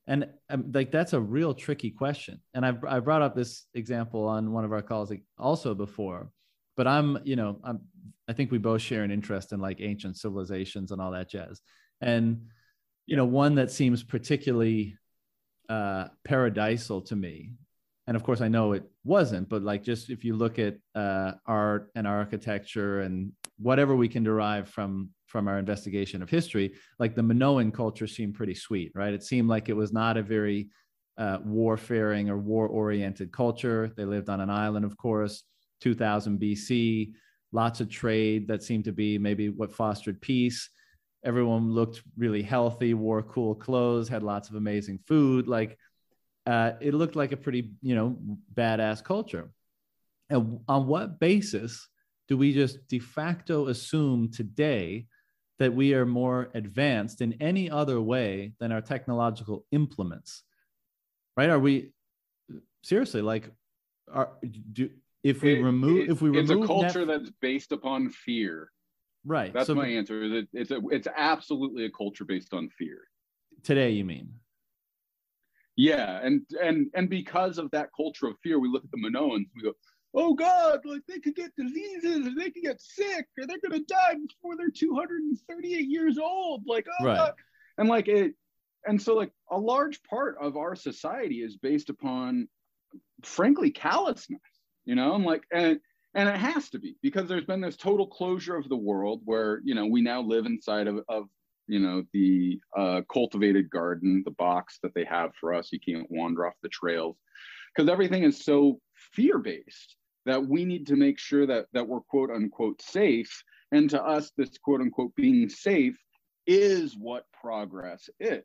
and um, like that's a real tricky question and I've, i brought up this example on one of our calls also before but i'm you know i'm i think we both share an interest in like ancient civilizations and all that jazz and you know one that seems particularly uh paradisal to me and of course i know it wasn't but like just if you look at uh art and architecture and whatever we can derive from from our investigation of history, like the Minoan culture seemed pretty sweet, right? It seemed like it was not a very uh, warfaring or war oriented culture. They lived on an island, of course, 2000 BC, lots of trade that seemed to be maybe what fostered peace. Everyone looked really healthy, wore cool clothes, had lots of amazing food. Like uh, it looked like a pretty, you know, badass culture. And on what basis do we just de facto assume today that we are more advanced in any other way than our technological implements right are we seriously like are do if we it, remove it, if we remove it's a culture that's based upon fear right that's so, my answer it, it's a it's absolutely a culture based on fear today you mean yeah and and and because of that culture of fear we look at the minoans we go oh God, like they could get diseases or they could get sick or they're gonna die before they're 238 years old. Like, oh right. God. and like it, and so like a large part of our society is based upon frankly callousness, you know, i'm like and and it has to be because there's been this total closure of the world where you know we now live inside of, of you know the uh, cultivated garden the box that they have for us. You can't wander off the trails because everything is so fear based that we need to make sure that that we're quote unquote safe. And to us this quote unquote being safe is what progress is.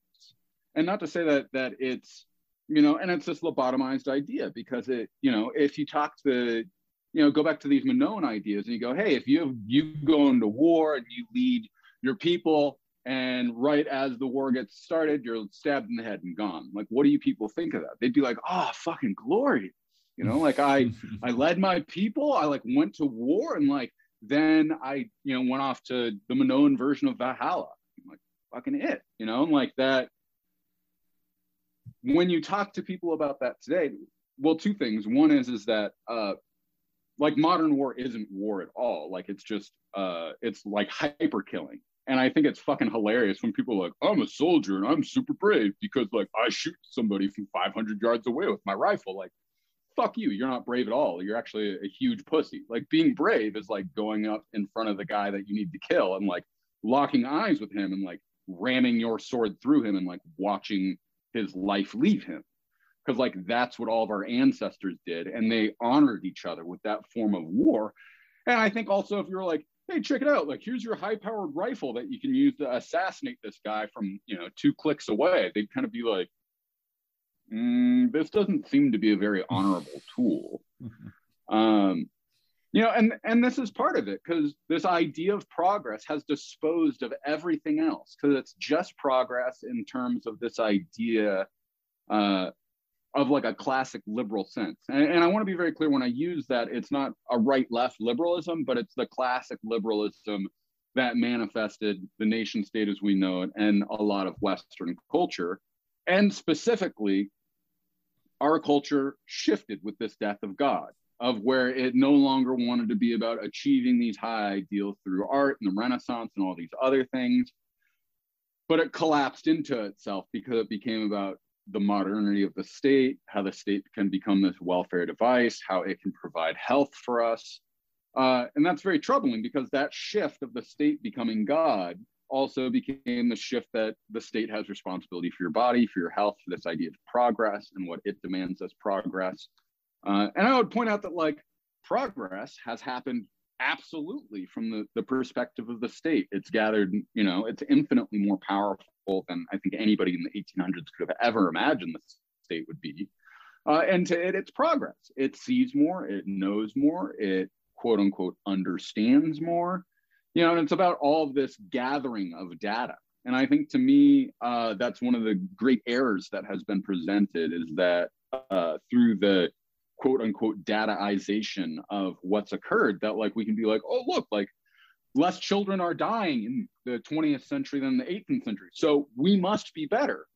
And not to say that that it's you know and it's this lobotomized idea because it you know if you talk to you know go back to these minoan ideas and you go hey if you you go into war and you lead your people and right as the war gets started you're stabbed in the head and gone. Like what do you people think of that? They'd be like oh fucking glory. You know like i i led my people i like went to war and like then i you know went off to the minoan version of valhalla. I'm like fucking it you know and like that when you talk to people about that today well two things one is is that uh like modern war isn't war at all like it's just uh it's like hyper killing and I think it's fucking hilarious when people are like, I'm a soldier and I'm super brave because like I shoot somebody from 500 yards away with my rifle. Like, fuck you, you're not brave at all. You're actually a, a huge pussy. Like being brave is like going up in front of the guy that you need to kill and like locking eyes with him and like ramming your sword through him and like watching his life leave him. Because like that's what all of our ancestors did and they honored each other with that form of war. And i think also if you're like hey check it out. Like here's your high powered rifle that you can use to assassinate this guy from you know two clicks away they'd kind of be like mm, this doesn't seem to be a very honorable tool. Um you know and and this is part of it because this idea of progress has disposed of everything else because it's just progress in terms of this idea uh, of like a classic liberal sense. And, and I want to be very clear when I use that, it's not a right left liberalism, but it's the classic liberalism that manifested the nation state as we know it and a lot of Western culture. And specifically, our culture shifted with this death of God, of where it no longer wanted to be about achieving these high ideals through art and the Renaissance and all these other things. But it collapsed into itself because it became about the modernity of the state, how the state can become this welfare device, how it can provide health for us. Uh, and that's very troubling because that shift of the state becoming God also became the shift that the state has responsibility for your body, for your health, for this idea of progress and what it demands as progress. Uh, and I would point out that like progress has happened absolutely from the, the perspective of the state. It's gathered, you know, it's infinitely more powerful than I think anybody in the 1800s could have ever imagined the state would be. Uh, and to it, it's progress. It sees more, it knows more, it quote unquote understands more. You know, and it's about all of this gathering of data. And I think to me, uh, that's one of the great errors that has been presented is that uh, through the quote unquote dataization of what's occurred, that like we can be like, oh, look, like less children are dying in the 20th century than the 18th century. So we must be better.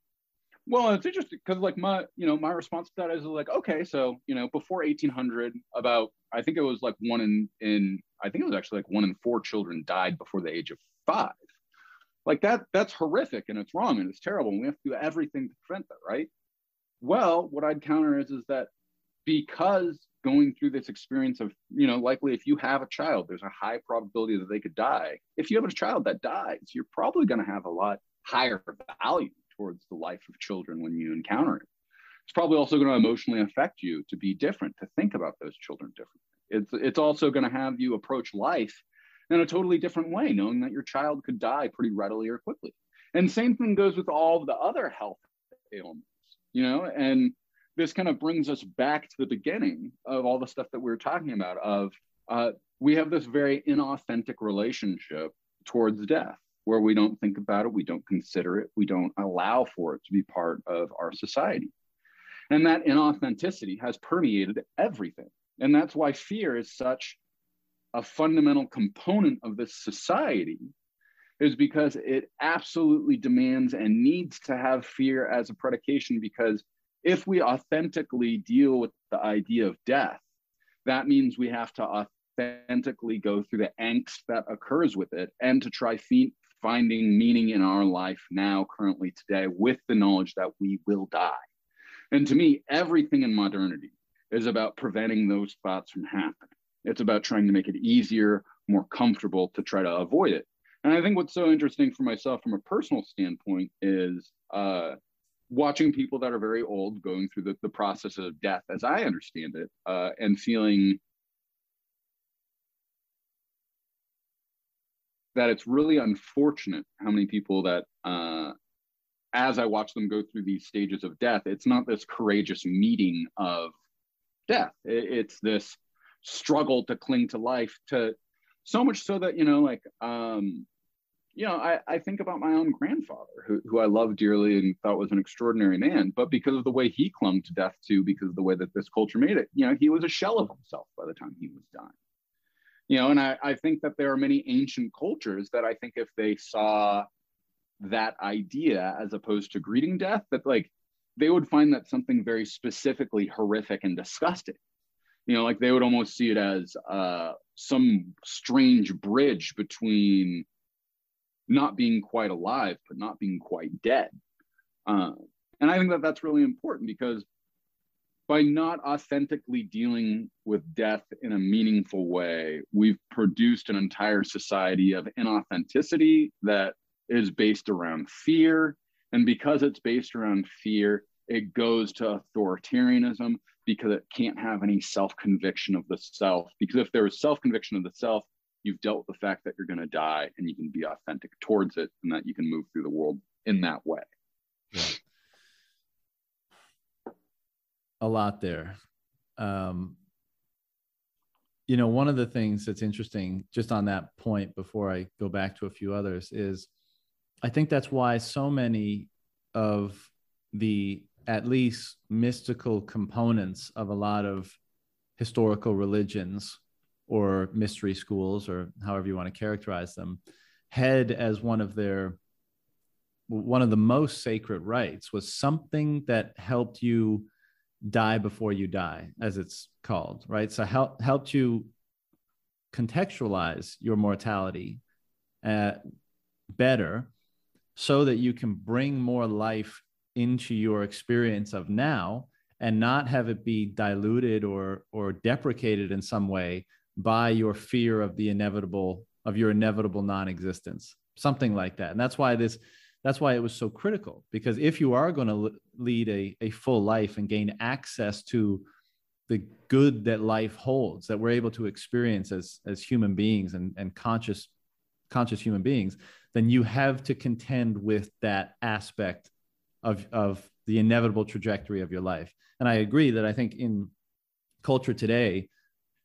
Well, it's interesting because like my, you know, my response to that is like, okay, so, you know, before 1800, about, I think it was like one in, in, I think it was actually like one in four children died before the age of five. Like that, that's horrific and it's wrong and it's terrible. And we have to do everything to prevent that, right? Well, what I'd counter is, is that because going through this experience of, you know, likely if you have a child, there's a high probability that they could die. If you have a child that dies, you're probably going to have a lot higher value towards the life of children when you encounter it. It's probably also going to emotionally affect you to be different, to think about those children differently. It's, it's also going to have you approach life in a totally different way, knowing that your child could die pretty readily or quickly. And same thing goes with all the other health ailments, you know, and this kind of brings us back to the beginning of all the stuff that we were talking about of uh, we have this very inauthentic relationship towards death where we don't think about it we don't consider it we don't allow for it to be part of our society. And that inauthenticity has permeated everything. And that's why fear is such a fundamental component of this society is because it absolutely demands and needs to have fear as a predication because if we authentically deal with the idea of death, that means we have to authentically go through the angst that occurs with it and to try fe- finding meaning in our life now, currently, today, with the knowledge that we will die. And to me, everything in modernity is about preventing those thoughts from happening. It's about trying to make it easier, more comfortable to try to avoid it. And I think what's so interesting for myself from a personal standpoint is uh, watching people that are very old going through the, the process of death as i understand it uh, and feeling that it's really unfortunate how many people that uh, as i watch them go through these stages of death it's not this courageous meeting of death. It's this struggle to cling to life to so much so that you know like um you know, I, I think about my own grandfather, who, who I love dearly and thought was an extraordinary man. But because of the way he clung to death too, because of the way that this culture made it, you know, he was a shell of himself by the time he was dying. You know, and I, I think that there are many ancient cultures that I think if they saw that idea as opposed to greeting death, that like they would find that something very specifically horrific and disgusting. You know, like they would almost see it as uh, some strange bridge between not being quite alive, but not being quite dead. Uh, and I think that that's really important because by not authentically dealing with death in a meaningful way, we've produced an entire society of inauthenticity that is based around fear. And because it's based around fear, it goes to authoritarianism because it can't have any self conviction of the self. Because if there is self conviction of the self, you've dealt with the fact that you're going to die and you can be authentic towards it and that you can move through the world in that way. A lot there. Um, you know, one of the things that's interesting just on that point before I go back to a few others is I think that's why so many of the at least mystical components of a lot of historical religions or mystery schools or however you want to characterize them had as one of their one of the most sacred rites was something that helped you die before you die as it's called right? So help, helped you contextualize your mortality uh, better so that you can bring more life into your experience of now and not have it be diluted or or deprecated in some way by your fear of the inevitable of your inevitable non-existence something like that and that's why this that's why it was so critical because if you are going to lead a, a full life and gain access to the good that life holds that we're able to experience as as human beings and, and conscious conscious human beings then you have to contend with that aspect of of the inevitable trajectory of your life. And I agree that I think in culture today,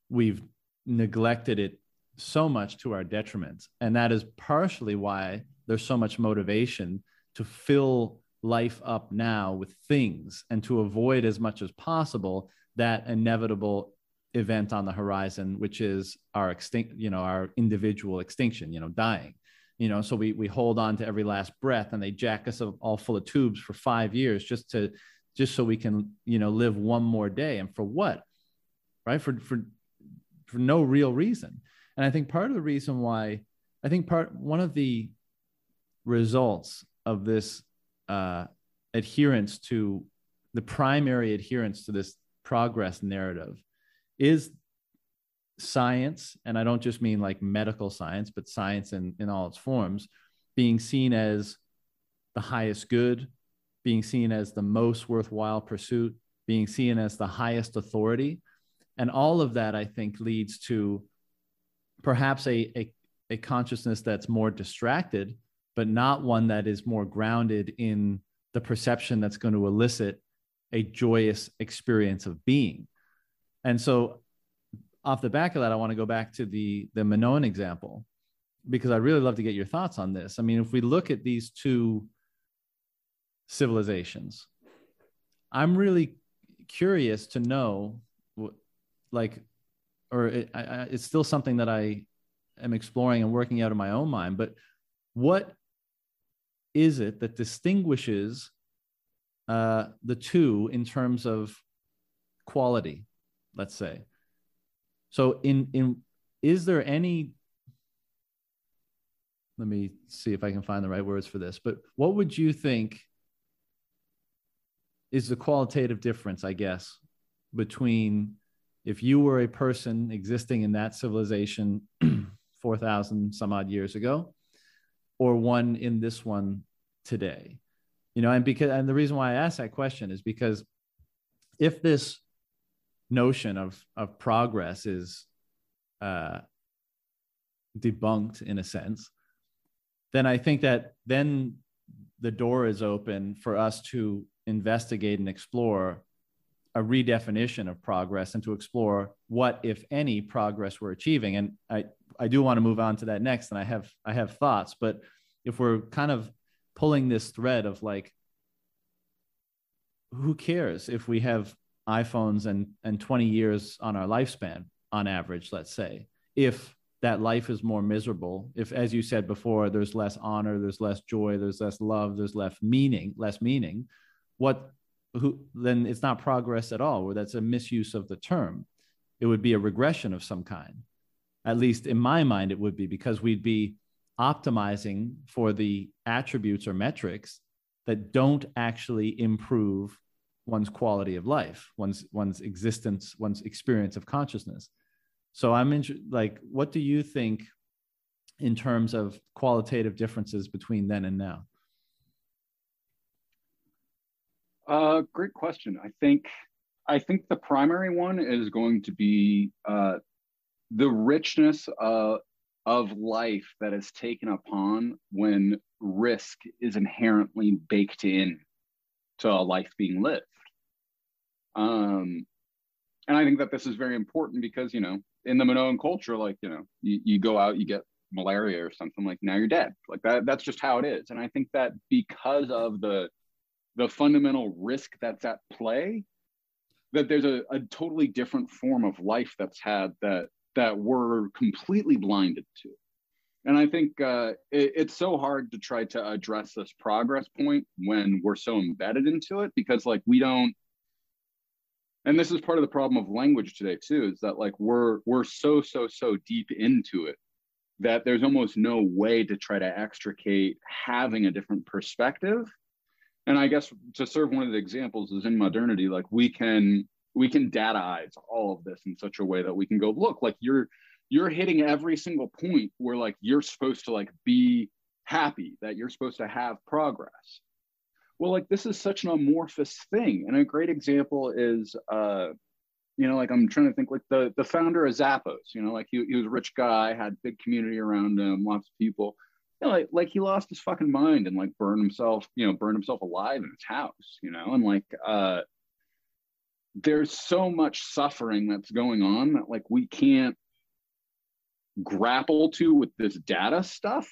we've neglected it so much to our detriment. And that is partially why there's so much motivation to fill life up now with things and to avoid as much as possible that inevitable event on the horizon, which is our extinct, you know, our individual extinction, you know, dying. You know so we we hold on to every last breath and they jack us up all full of tubes for five years just to just so we can you know live one more day. And for what? Right? For for for no real reason and i think part of the reason why i think part one of the results of this uh, adherence to the primary adherence to this progress narrative is science, and I don't just mean like medical science, but science in, in all its forms, being seen as the highest good, being seen as the most worthwhile pursuit, being seen as the highest authority. And all of that, I think, leads to perhaps a, a, a consciousness that's more distracted, but not one that is more grounded in the perception that's going to elicit a joyous experience of being. And so off the back of that, I want to go back to the the Minoan example because I'd really love to get your thoughts on this. I mean, if we look at these two civilizations, I'm really curious to know, like, or it, I, it's still something that I am exploring and working out in my own mind. But what is it that distinguishes uh, the two in terms of quality? Let's say so in in is there any let me see if I can find the right words for this, but what would you think is the qualitative difference, I guess, between if you were a person existing in that civilization 4,000 some odd years ago or one in this one today? You know, and because, and the reason why I ask that question is because if this notion of of progress is uh, debunked in a sense, then I think that then the door is open for us to investigate and explore a redefinition of progress and to explore what, if any, progress we're achieving. And I, I do want to move on to that next, and I have I have thoughts, but if we're kind of pulling this thread of like, who cares if we have iPhones and and 20 years on our lifespan on average, let's say, if that life is more miserable, if as you said before, there's less honor, there's less joy, there's less love, there's less meaning, less meaning, what who then it's not progress at all, or that's a misuse of the term. It would be a regression of some kind. At least in my mind, it would be because we'd be optimizing for the attributes or metrics that don't actually improve one's quality of life, one's one's existence, one's experience of consciousness. So I'm in, like, what do you think in terms of qualitative differences between then and now? Uh, great question. I think I think the primary one is going to be uh, the richness uh, of life that is taken upon when risk is inherently baked in to a life being lived. Um, and I think that this is very important because, you know, in the Minoan culture, like, you know, you, you go out, you get malaria or something like now you're dead. Like that, that's just how it is. And I think that because of the the fundamental risk that's at play, that there's a, a totally different form of life that's had that that we're completely blinded to. And I think uh, it, it's so hard to try to address this progress point when we're so embedded into it because, like, we don't. And this is part of the problem of language today too, is that like we're we're so so so deep into it that there's almost no way to try to extricate having a different perspective. And I guess to serve one of the examples is in modernity, like we can we can dataize all of this in such a way that we can go look like you're you're hitting every single point where like you're supposed to like be happy that you're supposed to have progress. Well like this is such an amorphous thing. And a great example is uh you know like i'm trying to think like the the founder of zappos you know like he, he was a rich guy had big community around him lots of people you know, like, like he lost his fucking mind and like burned himself you know burned himself alive in his house you know? And like uh there's so much suffering that's going on that like we can't grapple to with this data stuff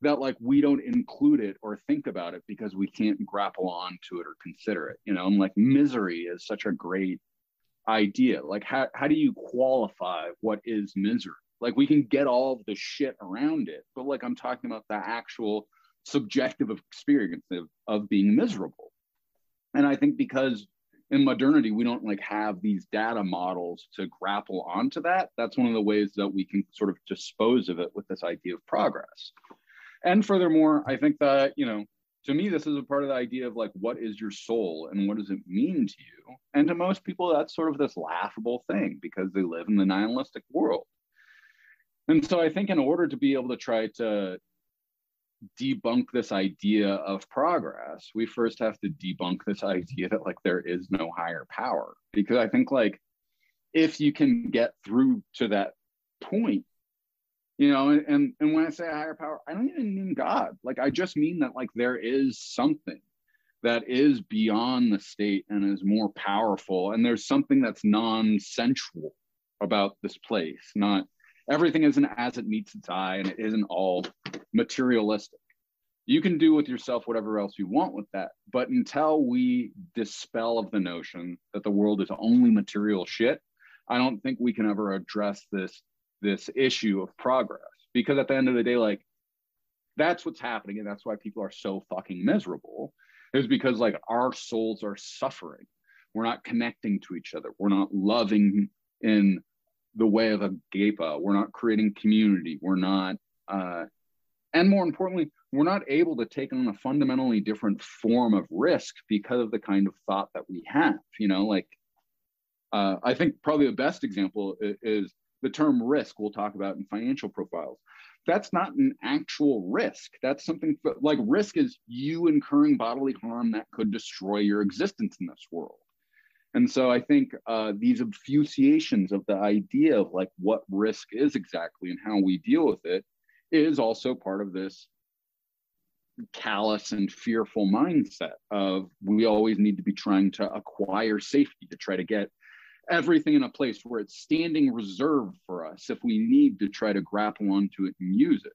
that like we don't include it or think about it because we can't grapple on to it or consider it you know? And like misery is such a great idea. Like how, how do you qualify what is misery like we can get all of the shit around it but like i'm talking about the actual subjective experience of, of being miserable. And i think because in modernity we don't like have these data models to grapple onto that that's one of the ways that we can sort of dispose of it with this idea of progress. And furthermore i think that you know to me this is a part of the idea of like what is your soul and what does it mean to you? And to most people that's sort of this laughable thing because they live in the nihilistic world and so i think in order to be able to try to debunk this idea of progress, we first have to debunk this idea that like there is no higher power. Because I think like if you can get through to that point, you know, and and when I say higher power, I don't even mean God. Like I just mean that like there is something that is beyond the state and is more powerful. And there's something that's non-sensual about this place, not everything isn't as it meets its eye and it isn't all materialistic. You can do with yourself whatever else you want with that. But until we dispel of the notion that the world is only material shit, I don't think we can ever address this this issue of progress. Because at the end of the day, like that's what's happening, and that's why people are so fucking miserable, is because like our souls are suffering. We're not connecting to each other. We're not loving in the way of a GEPA. We're not creating community. We're not, uh, and more importantly, we're not able to take on a fundamentally different form of risk because of the kind of thought that we have. You know, like uh, I think probably the best example is the term risk we'll talk about in financial profiles. That's not an actual risk. That's something like risk is you incurring bodily harm that could destroy your existence in this world. And so I think uh, these obfuscations of the idea of like what risk is exactly and how we deal with it is also part of this callous and fearful mindset of we always need to be trying to acquire safety to try to get everything in a place where it's standing reserved for us if we need to try to grapple onto it and use it.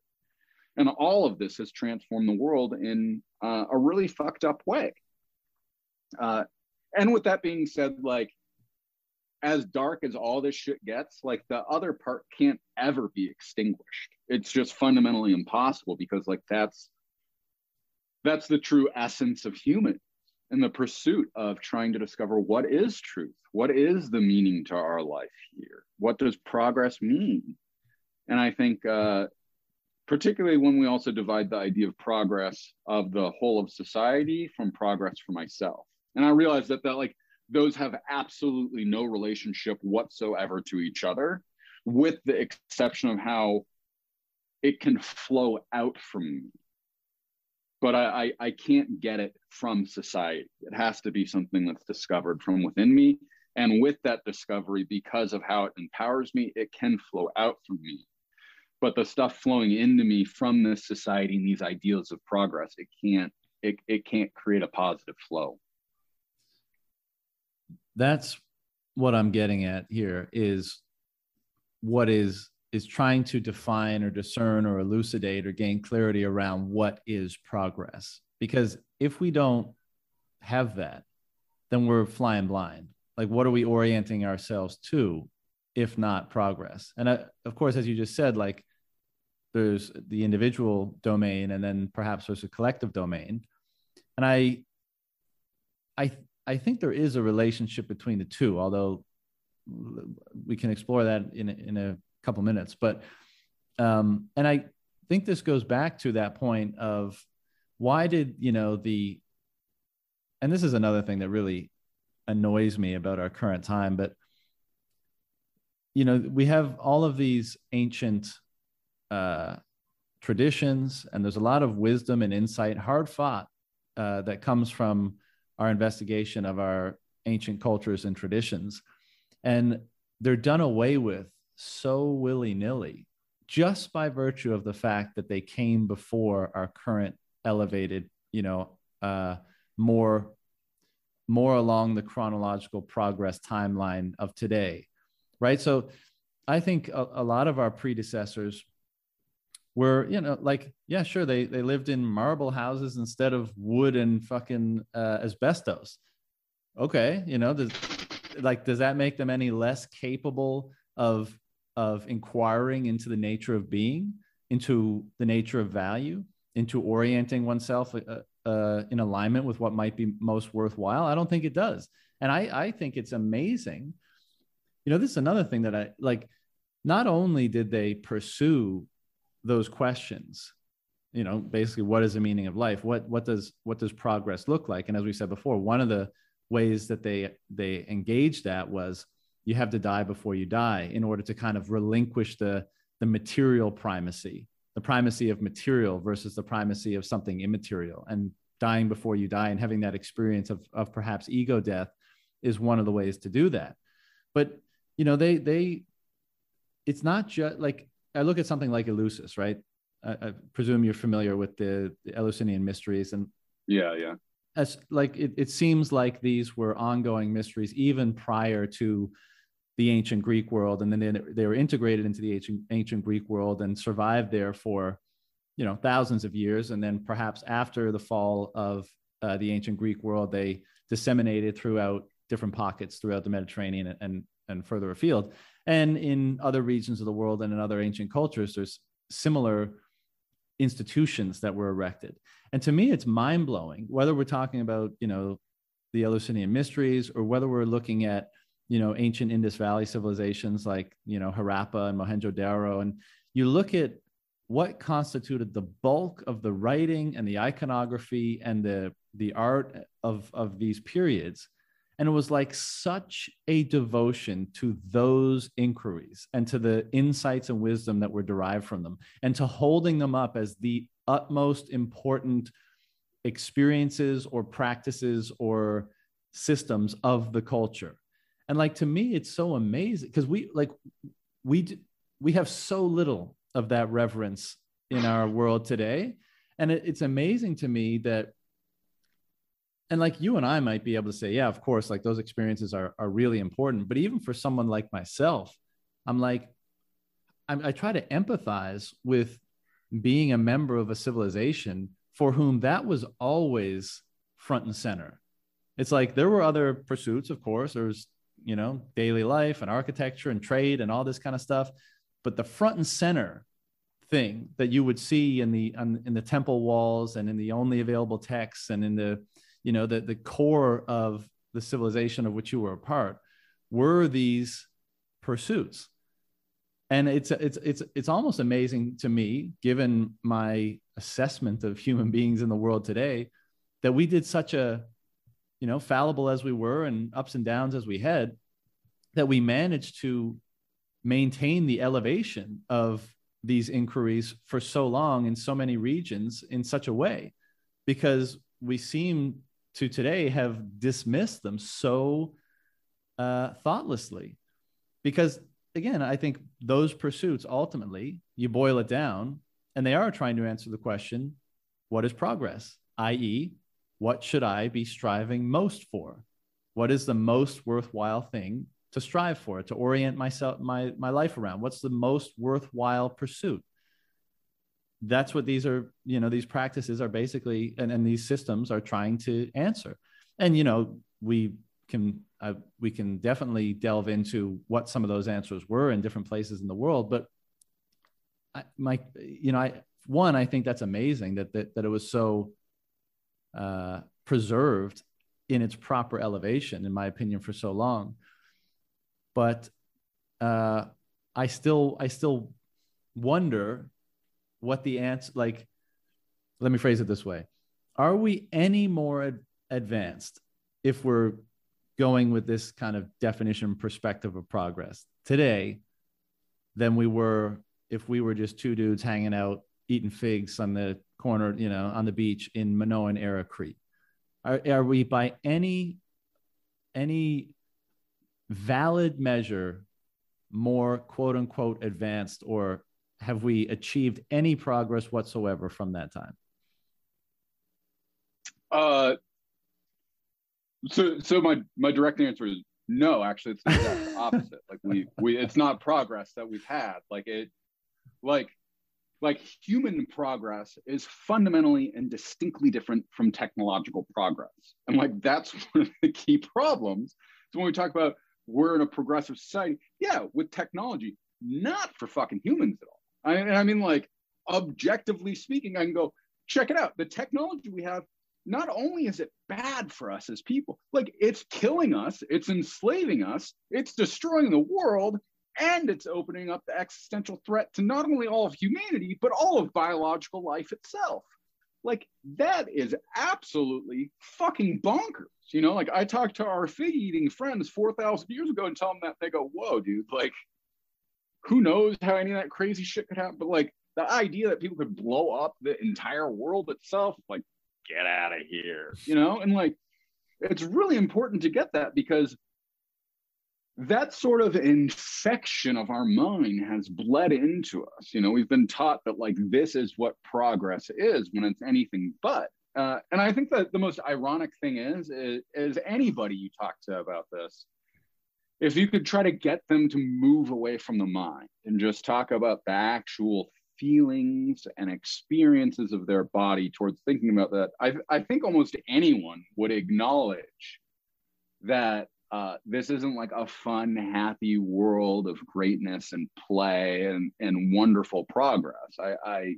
And all of this has transformed the world in uh, a really fucked up way. Uh, and with that being said, like as dark as all this shit gets, like the other part can't ever be extinguished. It's just fundamentally impossible because like that's that's the true essence of human in the pursuit of trying to discover what is truth, what is the meaning to our life here, what does progress mean, and I think. Uh, particularly when we also divide the idea of progress of the whole of society from progress for myself and I realized that that like those have absolutely no relationship whatsoever to each other, with the exception of how it can flow out from me. But I, I, I can't get it from society. It has to be something that's discovered from within me. And with that discovery, because of how it empowers me, it can flow out from me. But the stuff flowing into me from this society and these ideals of progress, it can't it, it can't create a positive flow. That's what I'm getting at here is what is is trying to define or discern or elucidate or gain clarity around what is progress. Because if we don't have that, then we're flying blind. Like, what are we orienting ourselves to, if not progress? And uh, of course, as you just said, like, there's the individual domain, and then perhaps there's a collective domain. And I, I, I think there is a relationship between the two, although we can explore that in in a couple minutes. But um, and I think this goes back to that point of why did you know the and this is another thing that really annoys me about our current time but you know we have all of these ancient uh, traditions and there's a lot of wisdom and insight hard fought uh, that comes from our investigation of our ancient cultures and traditions and they're done away with so willy nilly just by virtue of the fact that they came before our current elevated, you know, uh, more more along the chronological progress timeline of today, right? So, I think a, a lot of our predecessors were, you know, like yeah, sure, they they lived in marble houses instead of wood and fucking uh, asbestos. Okay, you know, does, like does that make them any less capable of of inquiring into the nature of being, into the nature of value, into orienting oneself uh, uh, in alignment with what might be most worthwhile? I don't think it does. And I, I think it's amazing. You know, this is another thing that I like. Not only did they pursue those questions, you know, basically, what is the meaning of life? What what does what does progress look like? And as we said before, one of the ways that they they engaged that was you have to die before you die in order to kind of relinquish the the material primacy the primacy of material versus the primacy of something immaterial and dying before you die and having that experience of, of perhaps ego death is one of the ways to do that but you know they they it's not just like i look at something like eleusis right I, I presume you're familiar with the, the eleusinian mysteries and yeah yeah as like it, it seems like these were ongoing mysteries even prior to the ancient Greek world, and then they, they were integrated into the ancient ancient Greek world and survived there for, you know, thousands of years. And then perhaps after the fall of uh, the ancient Greek world, they disseminated throughout different pockets throughout the Mediterranean and, and and further afield. And in other regions of the world and in other ancient cultures, there's similar institutions that were erected. And to me, it's mind blowing. Whether we're talking about you know the Eleusinian mysteries or whether we're looking at you know ancient Indus Valley civilizations like you know Harappa and Mohenjo-daro, and you look at what constituted the bulk of the writing and the iconography and the the art of of these periods and it was like such a devotion to those inquiries and to the insights and wisdom that were derived from them and to holding them up as the utmost important experiences or practices or systems of the culture. And like to me it's so amazing because we like we we have so little of that reverence in our world today. And it, it's amazing to me that and like you and i might be able to say yeah of course like those experiences are, are really important. But even for someone like myself i'm like I'm, i try to empathize with being a member of a civilization for whom that was always front and center. It's like there were other pursuits of course. There's you know, daily life and architecture and trade and all this kind of stuff. But the front and center thing that you would see in the in the temple walls and in the only available texts and in the you know the the core of the civilization of which you were a part were these pursuits. And it's it's it's it's almost amazing to me given my assessment of human beings in the world today that we did such a you know, fallible as we were and ups and downs as we had, that we managed to maintain the elevation of these inquiries for so long in so many regions in such a way. Because we seem to today have dismissed them so uh, thoughtlessly because again i think those pursuits ultimately you boil it down and they are trying to answer the question what is progress i.e what should i be striving most for what is the most worthwhile thing to strive for, to orient myself, my, my life around? What's the most worthwhile pursuit? That's what these are, you know, these practices are basically, and, and these systems are trying to answer. And, you know, we can, uh, we can definitely delve into what some of those answers were in different places in the world. But I, my, you know, I, one, I think that's amazing that, that, that it was so uh, preserved in its proper elevation, in my opinion, for so long but uh, I still I still wonder what the answer like. Let me phrase it this way: Are we any more ad- advanced if we're going with this kind of definition perspective of progress today than we were if we were just two dudes hanging out eating figs on the corner, you know, on the beach in Minoan era Crete? Are, are we by any any valid measure more quote unquote advanced or have we achieved any progress whatsoever from that time uh so so my my direct answer is no actually it's the exact opposite like we we it's not progress that we've had like it like like human progress is fundamentally and distinctly different from technological progress and like that's one of the key problems so when we talk about we're in a progressive society. Yeah, with technology, not for fucking humans at all. I, I mean, like, objectively speaking, I can go, check it out. The technology we have, not only is it bad for us as people, like, it's killing us, it's enslaving us, it's destroying the world, and it's opening up the existential threat to not only all of humanity, but all of biological life itself. Like that is absolutely fucking bonkers. You know, like I talked to our fig eating friends 4,000 years ago and tell them that they go, whoa, dude, like who knows how any of that crazy shit could happen. But like the idea that people could blow up the entire world itself, like get out of here, you know? And like it's really important to get that because that sort of infection of our mind has bled into us. You know, we've been taught that like this is what progress is when it's anything but. Uh, and I think that the most ironic thing is, is, is anybody you talk to about this, if you could try to get them to move away from the mind and just talk about the actual feelings and experiences of their body towards thinking about that, I, I think almost anyone would acknowledge that uh, this isn't like a fun, happy world of greatness and play and, and wonderful progress. I, I,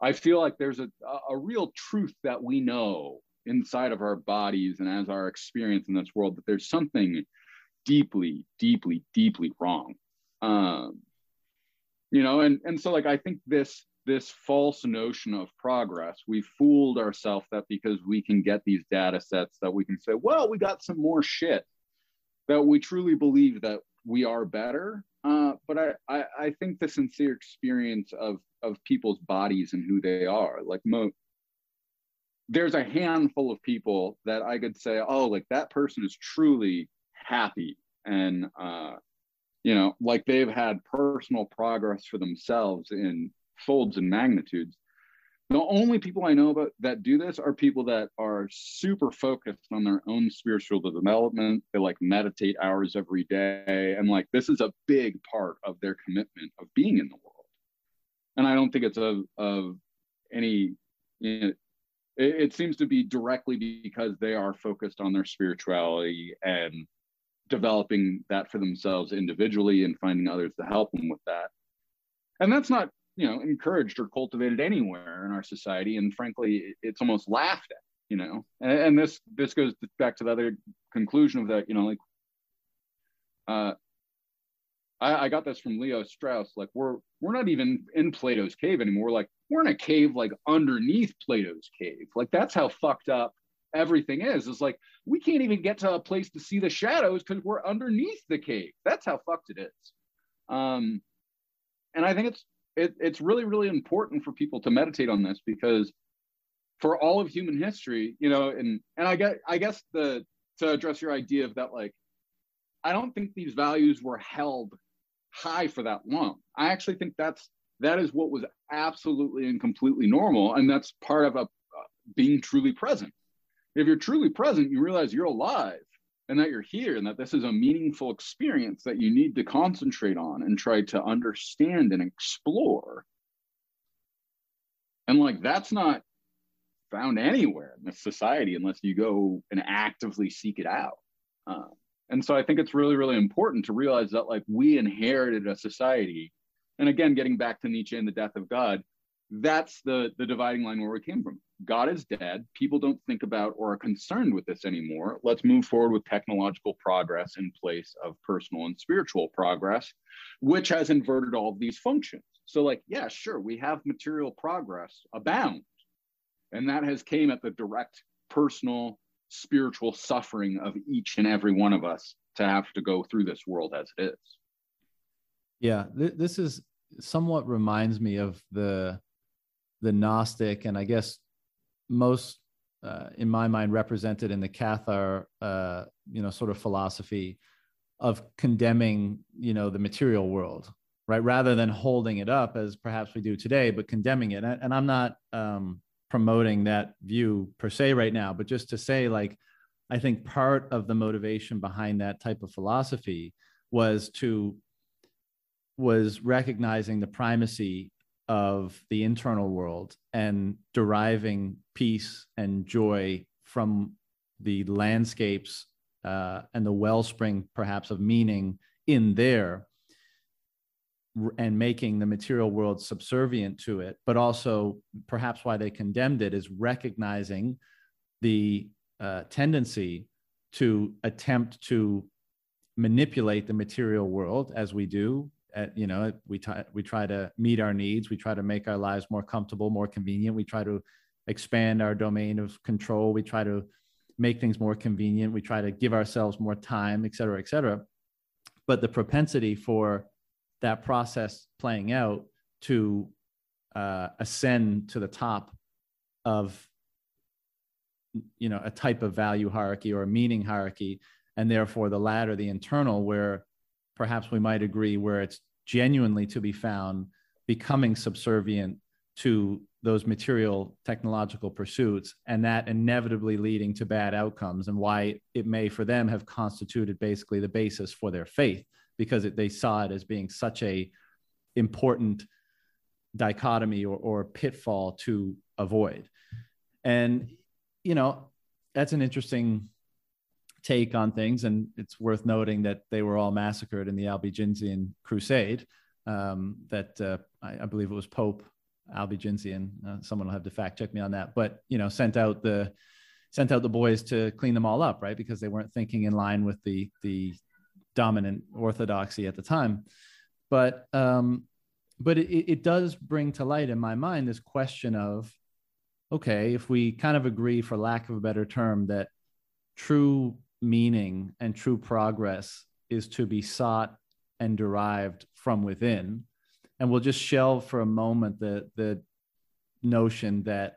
I feel like there's a, a real truth that we know inside of our bodies and as our experience in this world that there's something deeply, deeply, deeply wrong. Um, you know, and and so like I think this this false notion of progress, we fooled ourselves that because we can get these data sets that we can say, well, we got some more shit that we truly believe that we are better. Uh, but I, I, I think the sincere experience of of people's bodies and who they are, like mo, there's a handful of people that I could say, oh, like that person is truly happy and uh, you know, like they've had personal progress for themselves in folds and magnitudes the only people I know about that do this are people that are super focused on their own spiritual development. They like meditate hours every day. And like this is a big part of their commitment of being in the world. And I don't think it's of, of any, you know, it, it seems to be directly because they are focused on their spirituality and developing that for themselves individually and finding others to help them with that. And that's not you know encouraged or cultivated anywhere in our society. And frankly it's almost laughed at you know. And, and this this goes back to the other conclusion of that you know like uh I, I got this from leo strauss like we're we're not even in plato's cave anymore. Like we're in a cave like underneath plato's cave. Like that's how fucked up everything is is like we can't even get to a place to see the shadows because we're underneath the cave. That's how fucked it is. Um and i think it's it, it's really really important for people to meditate on this because for all of human history you know and and i get i guess the to address your idea of that like i don't think these values were held high for that long. I actually think that's that is what was absolutely and completely normal and that's part of a being truly present. If you're truly present, you realize you're alive and that you're here and that this is a meaningful experience that you need to concentrate on and try to understand and explore. And like that's not found anywhere in this society unless you go and actively seek it out. Uh, and so I think it's really, really important to realize that like we inherited a society. And again, getting back to Nietzsche and the death of God, that's the the dividing line where we came from. God is dead. People don't think about or are concerned with this anymore. Let's move forward with technological progress in place of personal and spiritual progress which has inverted all of these functions. So like yeah sure we have material progress abound. And that has came at the direct personal spiritual suffering of each and every one of us to have to go through this world as it is. Yeah th- this is somewhat reminds me of the the Gnostic, and I guess most, uh, in my mind, represented in the Cathar, uh, you know, sort of philosophy of condemning, you know, the material world, right? Rather than holding it up as perhaps we do today, but condemning it. And, and I'm not um, promoting that view per se right now, but just to say, like, I think part of the motivation behind that type of philosophy was to was recognizing the primacy of the internal world and deriving peace and joy from the landscapes uh, and the wellspring, perhaps, of meaning in there and making the material world subservient to it, but also perhaps why they condemned it is recognizing the uh, tendency to attempt to manipulate the material world as we do at, you know we try we try to meet our needs. We try to make our lives more comfortable more convenient. We try to expand our domain of control. We try to make things more convenient. We try to give ourselves more time et cetera et cetera. But the propensity for that process playing out to uh, ascend to the top of you know a type of value hierarchy or a meaning hierarchy and therefore the latter the internal where perhaps we might agree, where it's genuinely to be found becoming subservient to those material technological pursuits and that inevitably leading to bad outcomes and why it may for them have constituted basically the basis for their faith because it, they saw it as being such a important dichotomy or, or pitfall to avoid. And you know that's an interesting take on things. And it's worth noting that they were all massacred in the Albigensian Crusade. Um, that uh, I, I, believe it was Pope Albigensian. Uh, someone will have to fact check me on that. But you know, sent out the sent out the boys to clean them all up, right? Because they weren't thinking in line with the the dominant orthodoxy at the time. But um, but it, it does bring to light in my mind this question of okay, if we kind of agree, for lack of a better term, that true meaning and true progress is to be sought and derived from within. And we'll just shelve for a moment the, the notion that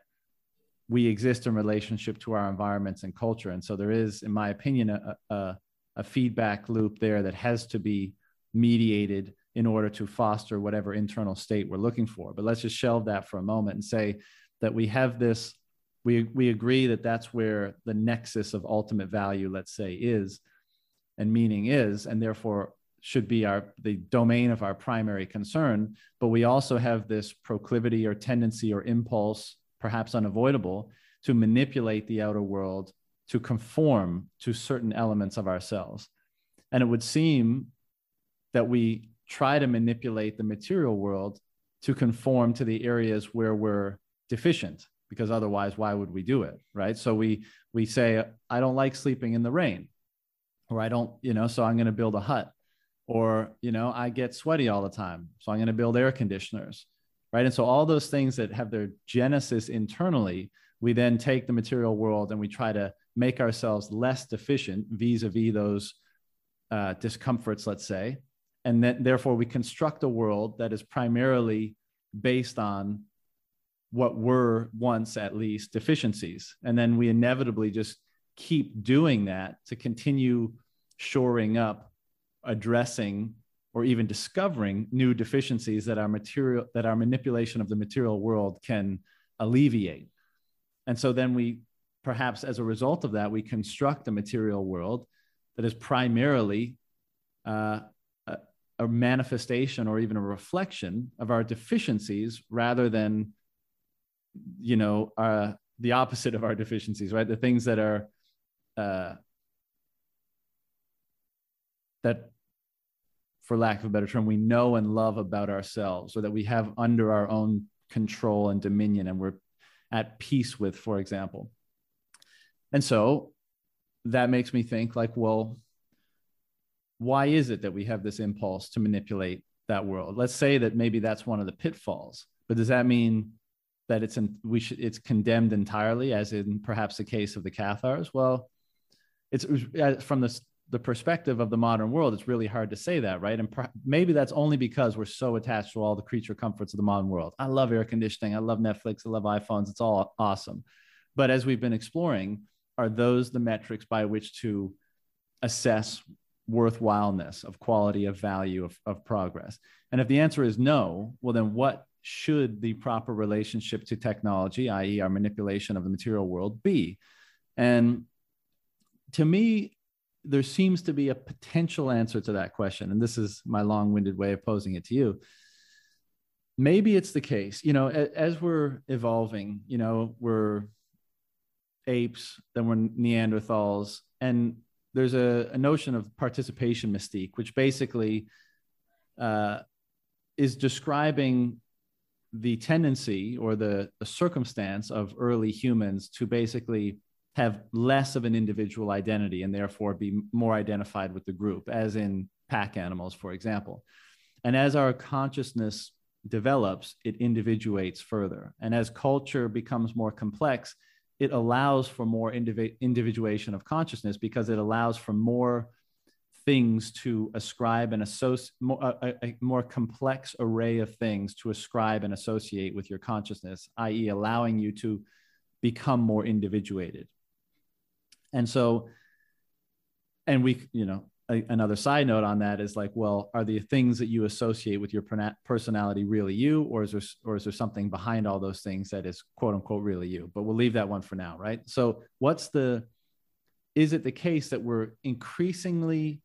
we exist in relationship to our environments and culture. And so there is, in my opinion, a, a, a feedback loop there that has to be mediated in order to foster whatever internal state we're looking for. But let's just shelve that for a moment and say that we have this we we agree that that's where the nexus of ultimate value let's say is and meaning is and therefore should be our the domain of our primary concern. But we also have this proclivity or tendency or impulse perhaps unavoidable to manipulate the outer world to conform to certain elements of ourselves. And it would seem that we try to manipulate the material world to conform to the areas where we're deficient because otherwise why would we do it right? So we we say i don't like sleeping in the rain or i don't you know so i'm going to build a hut or you know i get sweaty all the time so i'm going to build air conditioners right? And so all those things that have their genesis internally we then take the material world and we try to make ourselves less deficient vis-a-vis those uh, discomforts, let's say, and then therefore we construct a world that is primarily based on what were once at least deficiencies, and then we inevitably just keep doing that to continue shoring up, addressing, or even discovering new deficiencies that our material that our manipulation of the material world can alleviate. And so then we perhaps as a result of that, we construct a material world that is primarily uh, a, a, manifestation or even a reflection of our deficiencies rather than, you know, uh, the opposite of our deficiencies, right? The things that are uh, that for lack of a better term, we know and love about ourselves or that we have under our own control and dominion and we're at peace with, for example. And so that makes me think like, well, why is it that we have this impulse to manipulate that world? Let's say that maybe that's one of the pitfalls, but does that mean that it's in, we should it's condemned entirely, as in perhaps the case of the Cathars? Well, it's from the the perspective of the modern world, it's really hard to say that, right? And maybe that's only because we're so attached to all the creature comforts of the modern world. I love air conditioning, I love Netflix, I love iPhones. It's all awesome. But as we've been exploring, are those the metrics by which to assess worthwhileness of quality of value of, of progress and if the answer is no well then what should the proper relationship to technology i.e our manipulation of the material world be? And to me there seems to be a potential answer to that question and this is my long-winded way of posing it to you. Maybe it's the case you know as we're evolving you know we're apes then we're neanderthals and there's a, a notion of participation mystique, which basically uh, is describing the tendency or the, the circumstance of early humans to basically have less of an individual identity and therefore be more identified with the group, as in pack animals, for example. And as our consciousness develops, it individuates further. And as culture becomes more complex, it allows for more indivi- individuation of consciousness because it allows for more things to ascribe and associate a, a, more complex array of things to ascribe and associate with your consciousness i.e allowing you to become more individuated and so and we you know a, another side note on that is like, well, are the things that you associate with your personality really you, or is there or is there something behind all those things that is quote unquote really you? But we'll leave that one for now, right? So, what's the is it the case that we're increasingly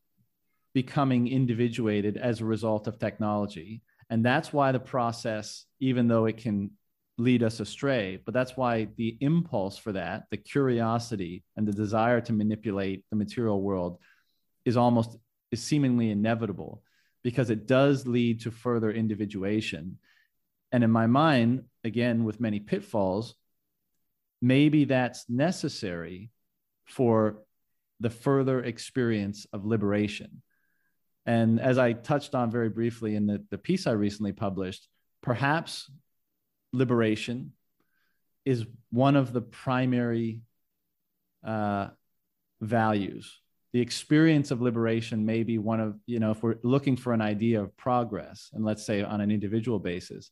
becoming individuated as a result of technology? And that's why the process, even though it can lead us astray, but that's why the impulse for that, the curiosity and the desire to manipulate the material world is almost is seemingly inevitable because it does lead to further individuation. And in my mind, again, with many pitfalls, maybe that's necessary for the further experience of liberation. And as I touched on very briefly in the, the piece I recently published, perhaps liberation is one of the primary uh, values. The experience of liberation may be one of you know if we're looking for an idea of progress and let's say on an individual basis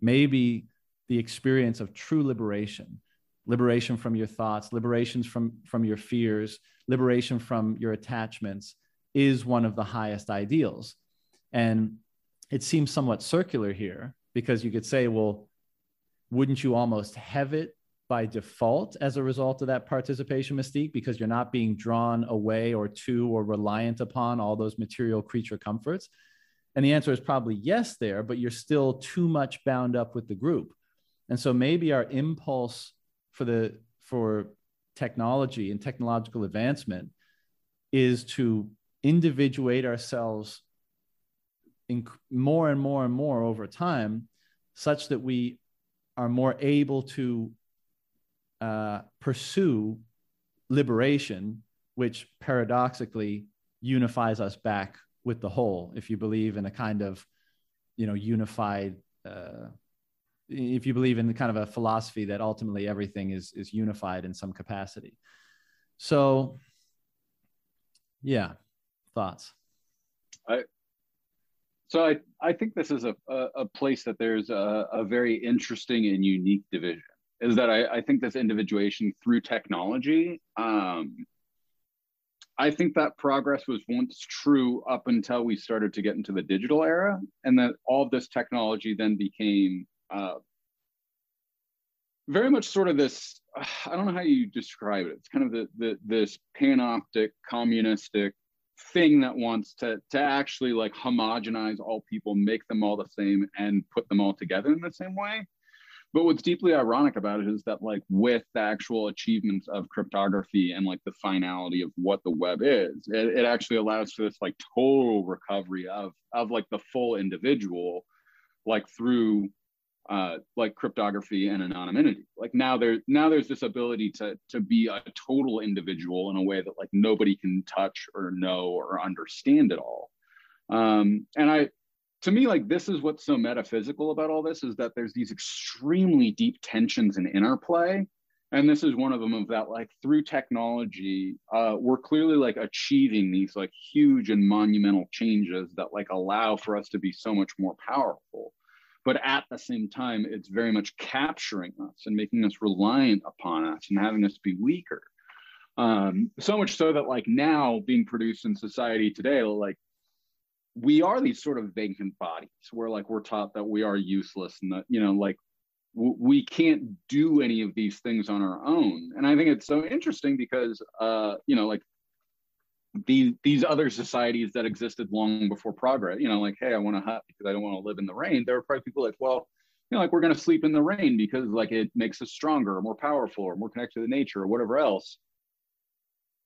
maybe the experience of true liberation liberation from your thoughts liberations from from your fears liberation from your attachments is one of the highest ideals and it seems somewhat circular here because you could say well wouldn't you almost have it by default as a result of that participation mystique because you're not being drawn away or to or reliant upon all those material creature comforts? And the answer is probably yes, there, but you're still too much bound up with the group. And so maybe our impulse for the for technology and technological advancement is to individuate ourselves in more and more and more over time such that we are more able to uh, pursue liberation, which paradoxically unifies us back with the whole. If you believe in a kind of, you know, unified, uh, if you believe in the kind of a philosophy that ultimately everything is is unified in some capacity. So, yeah, thoughts. I so I I think this is a a, a place that there's a, a very interesting and unique division. Is that I, I think this individuation through technology. Um, I think that progress was once true up until we started to get into the digital era, and that all this technology then became uh, very much sort of this. I don't know how you describe it. It's kind of the, the this panoptic communistic thing that wants to to actually like homogenize all people, make them all the same, and put them all together in the same way. But what's deeply ironic about it is that, like, with the actual achievements of cryptography and like the finality of what the web is, it, it actually allows for this like total recovery of of like the full individual, like through uh, like cryptography and anonymity. Like now there now there's this ability to to be a total individual in a way that like nobody can touch or know or understand at all. Um, and I to me, like this is what's so metaphysical about all this is that there's these extremely deep tensions and interplay. And this is one of them of that, like through technology, uh, we're clearly like achieving these like huge and monumental changes that like allow for us to be so much more powerful. But at the same time, it's very much capturing us and making us reliant upon us and having us be weaker. Um, so much so that like now being produced in society today, like we are these sort of vacant bodies where like we're taught that we are useless and that you know like w- we can't do any of these things on our own and i think it's so interesting because uh you know like these these other societies that existed long before progress you know like hey i want to hut because i don't want to live in the rain. There are probably people like well you know like we're going to sleep in the rain because like it makes us stronger or more powerful or more connected to nature or whatever else.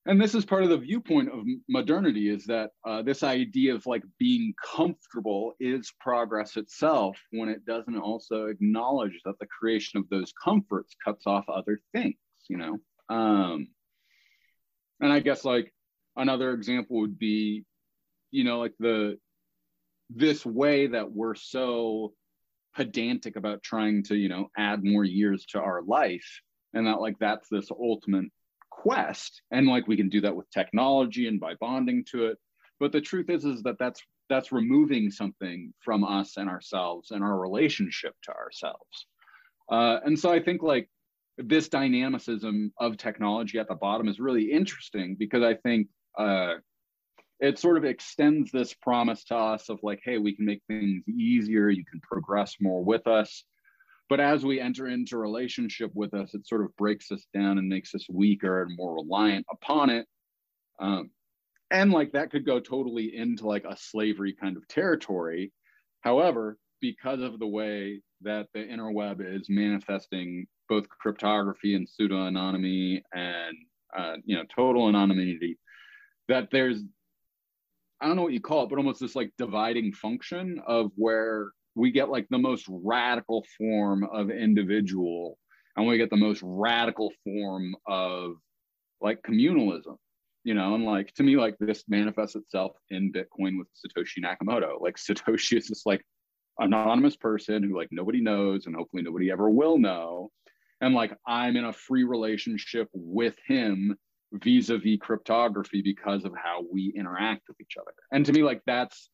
And this is part of the viewpoint of modernity is that uh, this idea of like being comfortable is progress itself when it doesn't also acknowledge that the creation of those comforts cuts off other things you know? Um, and i guess like another example would be you know like the this way that we're so pedantic about trying to you know add more years to our life and that like that's this ultimate quest. And like we can do that with technology and by bonding to it. But the truth is is that that's that's removing something from us and ourselves and our relationship to ourselves. Uh, and so i think like this dynamicism of technology at the bottom is really interesting because i think uh, it sort of extends this promise to us of like hey we can make things easier. You can progress more with us. But as we enter into relationship with us it sort of breaks us down and makes us weaker and more reliant upon it. Um, and like that could go totally into like a slavery kind of territory. However because of the way that the interweb is manifesting both cryptography and pseudo anonymity and uh, you know total anonymity that there's i don't know what you call it but almost this like dividing function of where we get like the most radical form of individual and we get the most radical form of like communalism you know? And like to me like this manifests itself in bitcoin with satoshi nakamoto. Like satoshi is this like anonymous person who like nobody knows and hopefully nobody ever will know. And like i'm in a free relationship with him vis-a-vis cryptography because of how we interact with each other and to me like that's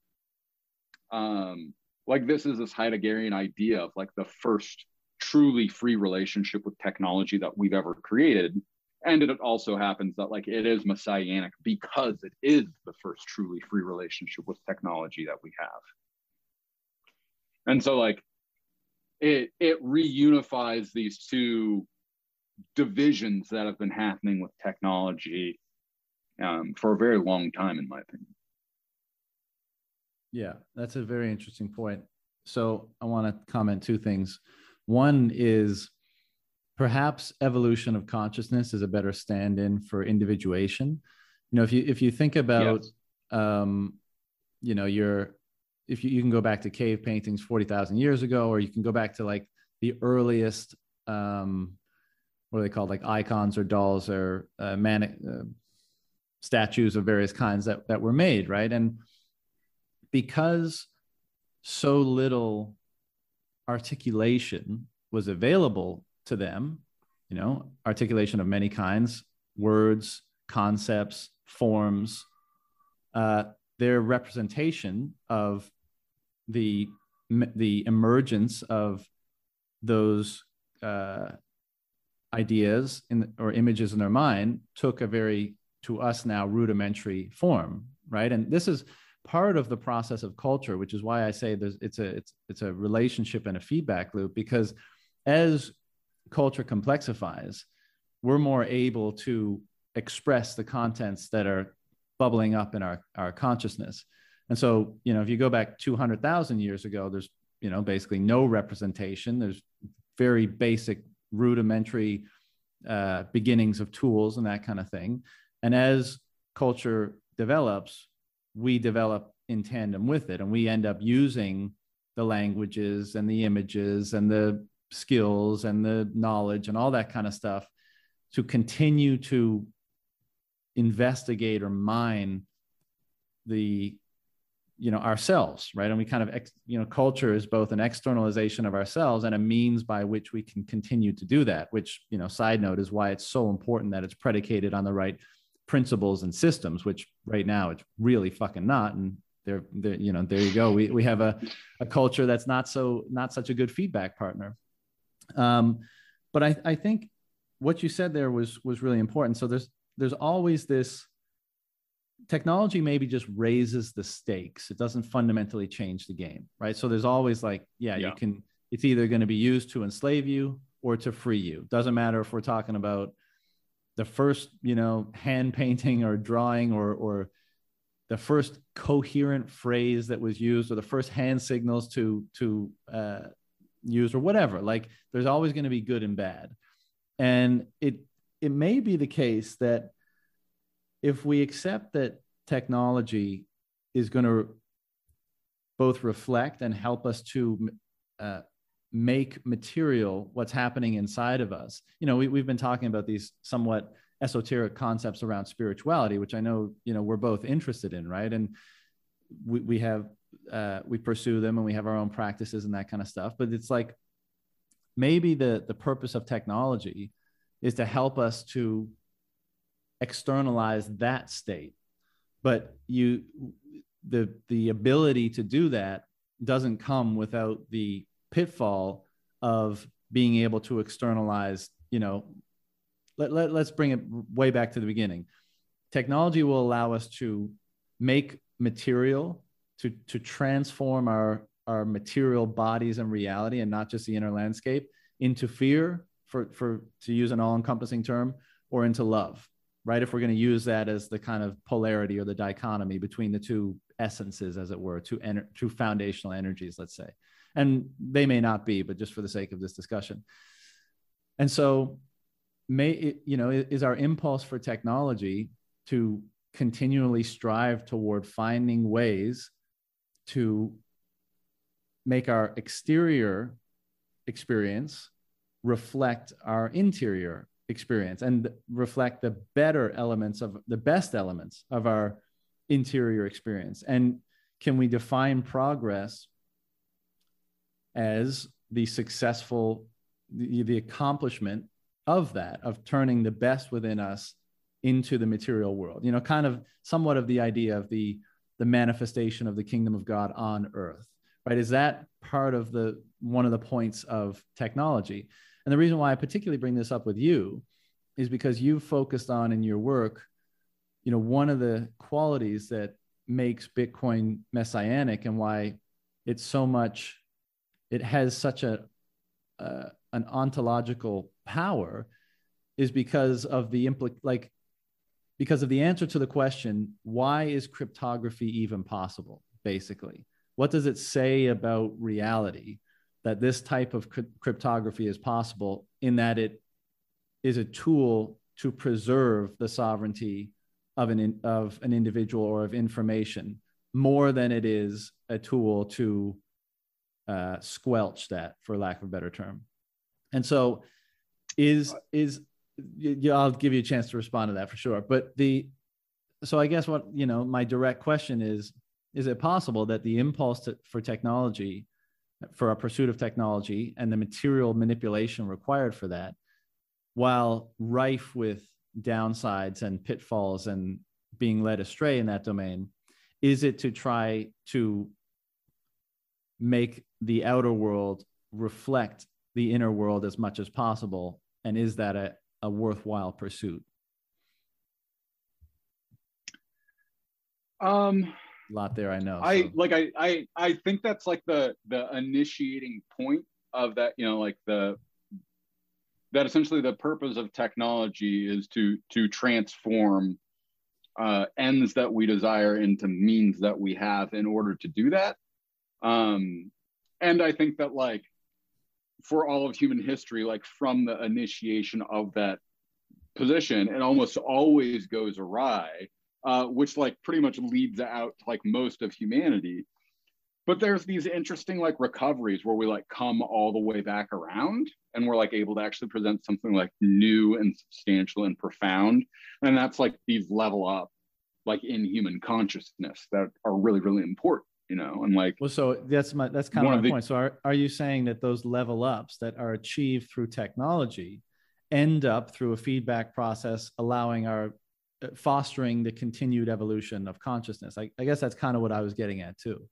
um like this is this Heideggerian idea of like the first truly free relationship with technology that we've ever created. And it also happens that like it is messianic because it is the first truly free relationship with technology that we have. And so like it it reunifies these two divisions that have been happening with technology um, for a very long time, in my opinion. Yeah, that's a very interesting point. So I want to comment two things. One is perhaps evolution of consciousness is a better stand-in for individuation. You know, if you if you think about, yes. um, you know, your if you, you can go back to cave paintings forty thousand years ago, or you can go back to like the earliest, um, what are they called, like icons or dolls or uh, manic uh, statues of various kinds that that were made, right? And because so little articulation was available to them, you know, articulation of many kinds, words, concepts, forms, uh, their representation of the the emergence of those uh, ideas in, or images in their mind took a very to us now rudimentary form right? And this is part of the process of culture which is why i say there's it's a it's it's a relationship and a feedback loop because as culture complexifies we're more able to express the contents that are bubbling up in our our consciousness. And so you know if you go back 200,000 years ago there's you know basically no representation. There's very basic rudimentary uh, beginnings of tools and that kind of thing. And as culture develops we develop in tandem with it and we end up using the languages and the images and the skills and the knowledge and all that kind of stuff to continue to investigate or mine the you know ourselves right and we kind of ex, you know culture is both an externalization of ourselves and a means by which we can continue to do that which you know side note is why it's so important that it's predicated on the right principles and systems, which right now it's really fucking not. And there, you know, there you go. We, we have a, a culture that's not so, not such a good feedback partner. Um, but I, I think what you said there was, was really important. So there's, there's always this technology maybe just raises the stakes. It doesn't fundamentally change the game. Right. So there's always like, yeah, yeah. you can, it's either going to be used to enslave you or to free you. Doesn't matter if we're talking about the first you know hand painting or drawing or or the first coherent phrase that was used or the first hand signals to to uh, use or whatever like there's always going to be good and bad and it it may be the case that if we accept that technology is going to both reflect and help us to uh, make material what's happening inside of us. You know, we, we've been talking about these somewhat esoteric concepts around spirituality, which I know, you know, we're both interested in, right? And we, we have, uh, we pursue them and we have our own practices and that kind of stuff. But it's like maybe the, the purpose of technology is to help us to externalize that state. But you, the, the ability to do that doesn't come without the pitfall of being able to externalize you know let, let, let's bring it way back to the beginning. Technology will allow us to make material to to transform our our material bodies and reality and not just the inner landscape into fear for for to use an all-encompassing term or into love right? If we're going to use that as the kind of polarity or the dichotomy between the two essences as it were two ener- two foundational energies let's say. And they may not be but just for the sake of this discussion. And so may you know is our impulse for technology to continually strive toward finding ways to make our exterior experience reflect our interior experience and reflect the better elements of the best elements of our interior experience? And can we define progress as the successful the, the accomplishment of that of turning the best within us into the material world? You know kind of somewhat of the idea of the the manifestation of the kingdom of god on earth right? Is that part of the one of the points of technology and the reason why i particularly bring this up with you is because you've focused on in your work you know one of the qualities that makes bitcoin messianic and why it's so much it has such a uh, an ontological power is because of the impl- like because of the answer to the question why is cryptography even possible basically? What does it say about reality that this type of cryptography is possible in that it is a tool to preserve the sovereignty of an in, of an individual or of information more than it is a tool to uh, squelch that, for lack of a better term. And so, is is I'll give you a chance to respond to that for sure. But the so I guess what you know, my direct question is: Is it possible that the impulse to, for technology for a pursuit of technology and the material manipulation required for that, while rife with downsides and pitfalls and being led astray in that domain? Is it to try to make the outer world reflect the inner world as much as possible? And is that a, a worthwhile pursuit? Um, a lot there, I know. I so. like I I I think that's like the the initiating point of that. You know, like the that essentially the purpose of technology is to to transform uh, ends that we desire into means that we have in order to do that. Um, and I think that like for all of human history, like from the initiation of that position, it almost always goes awry, uh, which like pretty much leads out to like most of humanity. But there's these interesting like recoveries where we like come all the way back around and we're like able to actually present something like new and substantial and profound. And that's like these level up like in human consciousness that are really, really important you know and like well so that's my that's kind of my the, point so are, are you saying that those level ups that are achieved through technology end up through a feedback process allowing our fostering the continued evolution of consciousness. I, I guess that's kind of what i was getting at too.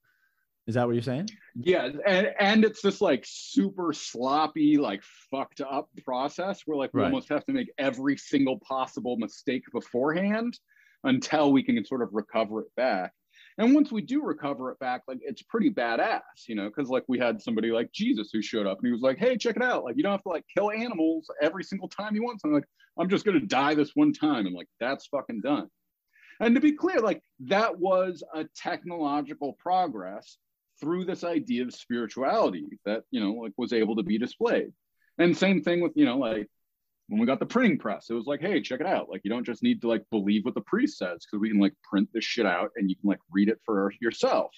Is that what you're saying? Yeah and and it's this like super sloppy like fucked up process where like we right. almost have to make every single possible mistake beforehand until we can sort of recover it back and once we do recover it back, like it's pretty badass, you know, because like we had somebody like Jesus who showed up and he was like, hey, check it out. Like you don't have to like kill animals every single time you want something. Like, I'm just gonna die this one time. And like that's fucking done. And to be clear, like that was a technological progress through this idea of spirituality that, you know, like was able to be displayed. And same thing with, you know, like when we got the printing press, it was like, hey, check it out. Like, you don't just need to like believe what the priest says because we can like print this shit out and you can like read it for yourself.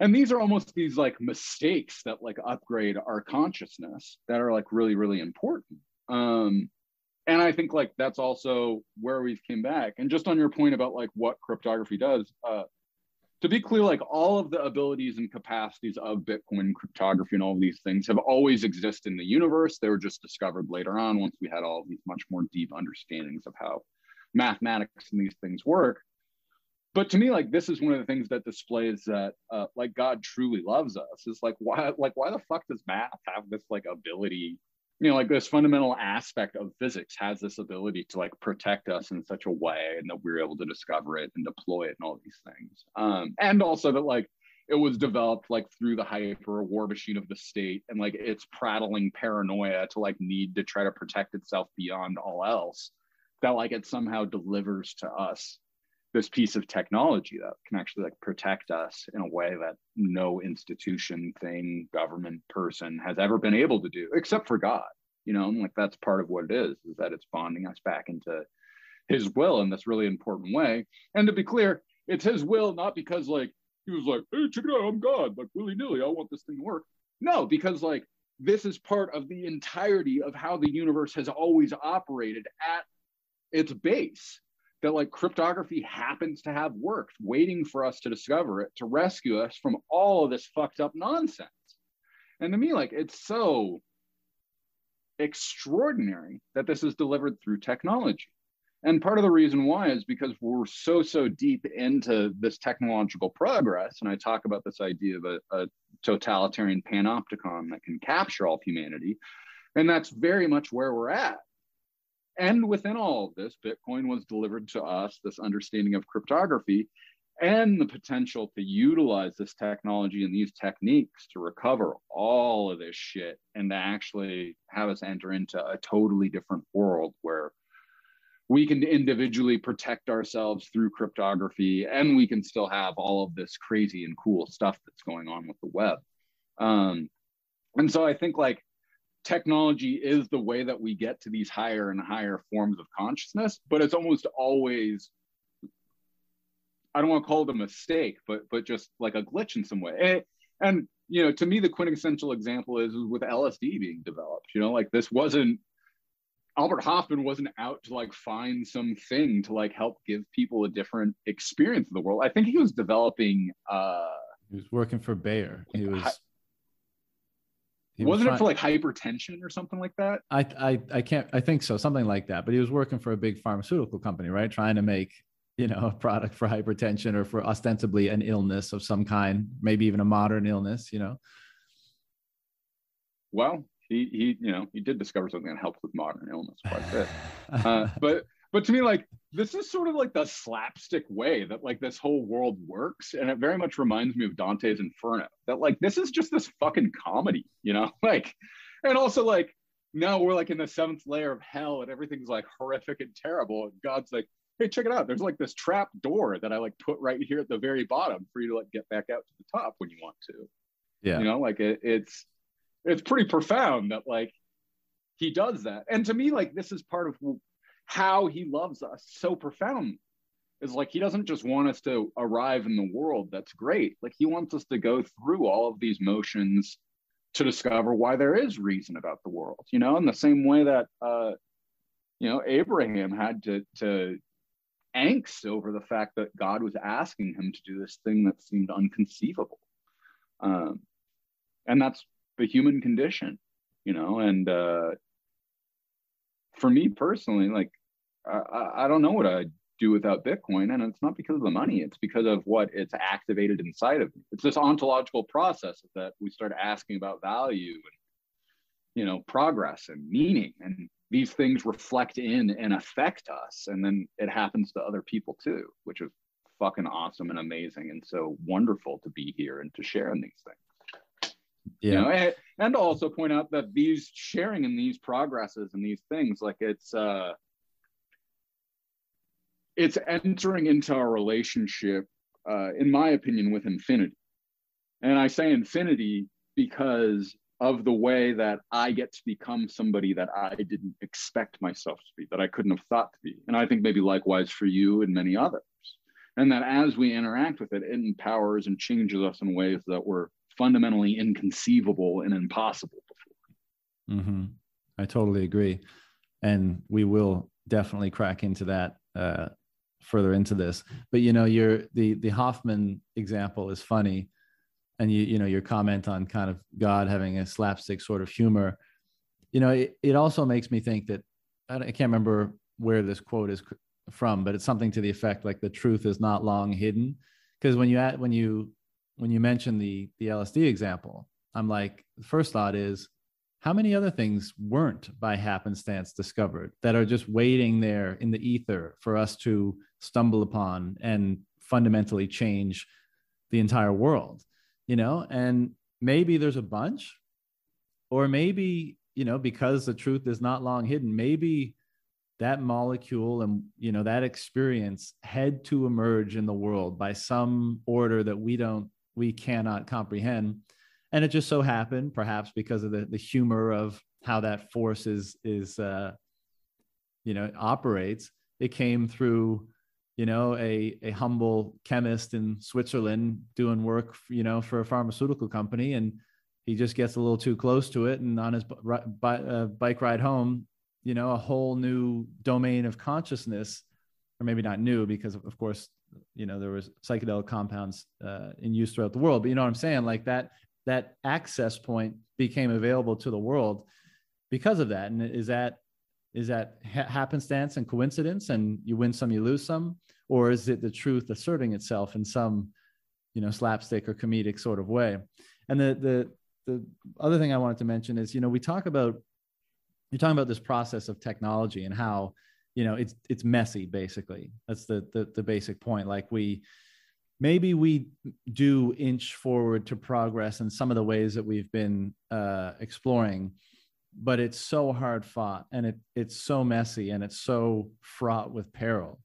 And these are almost these like mistakes that like upgrade our consciousness that are like really, really important. Um, and I think like that's also where we've came back. And just on your point about like what cryptography does, uh, to be clear, like all of the abilities and capacities of Bitcoin cryptography and all of these things have always existed in the universe. They were just discovered later on once we had all these much more deep understandings of how mathematics and these things work. But to me, like this is one of the things that displays that uh, like God truly loves us. Is like why like why the fuck does math have this like ability you know like this fundamental aspect of physics has this ability to like protect us in such a way and that we're able to discover it and deploy it and all these things. Um, and also that like it was developed like through the hyper war machine of the state and like its prattling paranoia to like need to try to protect itself beyond all else that like it somehow delivers to us this piece of technology that can actually like protect us in a way that no institution thing government person has ever been able to do except for god you know? Like that's part of what it is is that it's bonding us back into his will in this really important way. And to be clear it's his will not because like he was like hey check it out i'm god like willy-nilly i want this thing to work. No because like this is part of the entirety of how the universe has always operated at its base that like cryptography happens to have worked, waiting for us to discover it to rescue us from all of this fucked up nonsense. And to me, like it's so extraordinary that this is delivered through technology. And part of the reason why is because we're so, so deep into this technological progress. And I talk about this idea of a, a totalitarian panopticon that can capture all of humanity. And that's very much where we're at. And within all of this, Bitcoin was delivered to us this understanding of cryptography and the potential to utilize this technology and these techniques to recover all of this shit and to actually have us enter into a totally different world where we can individually protect ourselves through cryptography and we can still have all of this crazy and cool stuff that's going on with the web. Um, and so i think like technology is the way that we get to these higher and higher forms of consciousness, but it's almost always I don't want to call it a mistake, but but just like a glitch in some way. And, and you know, to me, the quintessential example is with LSD being developed. You know, like this wasn't Albert Hofmann wasn't out to like find something to like help give people a different experience of the world. I think he was developing. uh He was working for Bayer. He was He Wasn't was it for like hypertension or something like that? I, I I can't I think so, something like that. But he was working for a big pharmaceutical company, right? Trying to make you know a product for hypertension or for ostensibly an illness of some kind, maybe even a modern illness, you know. Well, he he you know he did discover something that helped with modern illness quite a bit. Uh, but but to me like this is sort of like the slapstick way that like this whole world works and it very much reminds me of dante's inferno that like this is just this fucking comedy you know? Like and also like now we're like in the seventh layer of hell and everything's like horrific and terrible and god's like hey check it out. There's like this trap door that i like put right here at the very bottom for you to like get back out to the top when you want to. Yeah. You know like it, it's it's pretty profound that like he does that. And to me like this is part of how he loves us so profoundly. Is like he doesn't just want us to arrive in the world. That's great. Like he wants us to go through all of these motions to discover why there is reason about the world you know in the same way that uh you know abraham had to to angst over the fact that god was asking him to do this thing that seemed unconceivable. Um and that's the human condition you know and uh for me personally like I, I don't know what I'd do without Bitcoin. And it's not because of the money, it's because of what it's activated inside of me. It's this ontological process that we start asking about value and, you know, progress and meaning. And these things reflect in and affect us. And then it happens to other people too, which is fucking awesome and amazing and so wonderful to be here and to share in these things. Yeah. You know, and, and also point out that these sharing in these progresses and these things, like it's uh it's entering into a relationship, uh, in my opinion, with infinity. And I say infinity because of the way that I get to become somebody that I didn't expect myself to be, that I couldn't have thought to be. And I think maybe likewise for you and many others. And that as we interact with it, it empowers and changes us in ways that were fundamentally inconceivable and impossible before. Mm-hmm. I totally agree. And we will definitely crack into that uh, further into this but you know your the the Hofmann example is funny. And you you know your comment on kind of god having a slapstick sort of humor you know it, it also makes me think that I, can't remember where this quote is from but it's something to the effect like the truth is not long hidden. Because when you add when you when you mention the the lsd example i'm like the first thought is how many other things weren't by happenstance discovered that are just waiting there in the ether for us to stumble upon and fundamentally change the entire world you know? And maybe there's a bunch or maybe you know because the truth is not long hidden maybe that molecule and you know that experience had to emerge in the world by some order that we don't we cannot comprehend and it just so happened perhaps because of the, the humor of how that force is is uh, you know operates it came through you know a, a humble chemist in switzerland doing work you know for a pharmaceutical company. And he just gets a little too close to it. And on his uh, bike ride home you know a whole new domain of consciousness or maybe not new because of course you know there was psychedelic compounds uh, in use throughout the world. But you know what i'm saying? Like that that access point became available to the world because of that. And is that is that ha- happenstance and coincidence, and you win some, you lose some, or is it the truth asserting itself in some, you know, slapstick or comedic sort of way? And the the the other thing I wanted to mention is, you know, we talk about you're talking about this process of technology and how you know it's it's messy basically that's the, the the basic point like we maybe we do inch forward to progress in some of the ways that we've been uh, exploring but it's so hard fought and it, it's so messy and it's so fraught with peril.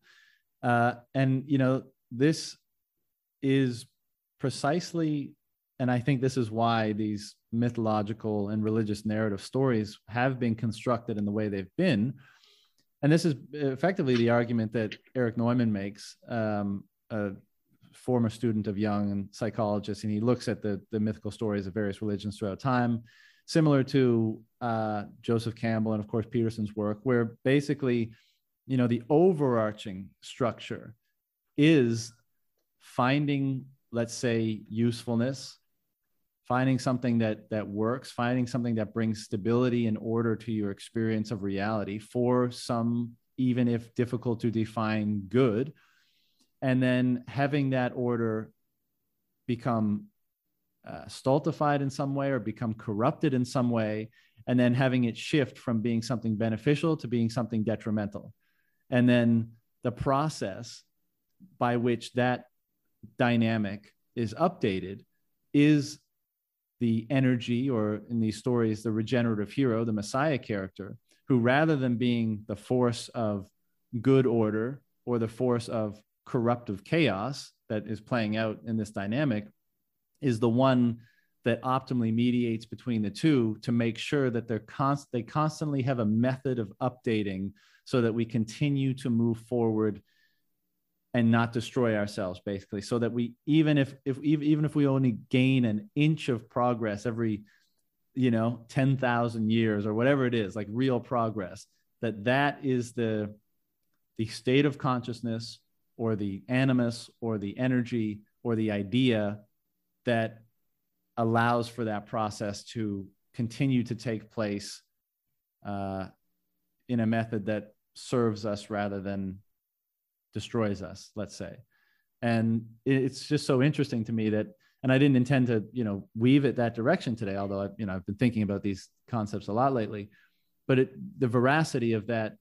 Uh, and you know this is precisely and i think this is why these mythological and religious narrative stories have been constructed in the way they've been. And this is effectively the argument that Erich Neumann makes um, uh, former student of Jung and psychologist, and he looks at the, the mythical stories of various religions throughout time, similar to uh, Joseph Campbell and, of course, Peterson's work, where basically, you know, the overarching structure is finding, let's say, usefulness finding something that that works finding something that brings stability and order to your experience of reality for some even if difficult to define good and then having that order become uh, stultified in some way or become corrupted in some way and then having it shift from being something beneficial to being something detrimental. And then the process by which that dynamic is updated is the energy, or in these stories, the regenerative hero, the Messiah character, who rather than being the force of good order or the force of corruptive chaos that is playing out in this dynamic, is the one that optimally mediates between the two to make sure that they're const- they constantly have a method of updating so that we continue to move forward and not destroy ourselves basically. So that we even if if even if we only gain an inch of progress every you know 10,000 years or whatever it is like real progress that that is the the state of consciousness or the animus or the energy or the idea that allows for that process to continue to take place uh, in a method that serves us rather than destroys us, let's say. And it's just so interesting to me that, and I didn't intend to, you know, weave it that direction today, although I, you know, I've been thinking about these concepts a lot lately. But it, the veracity of that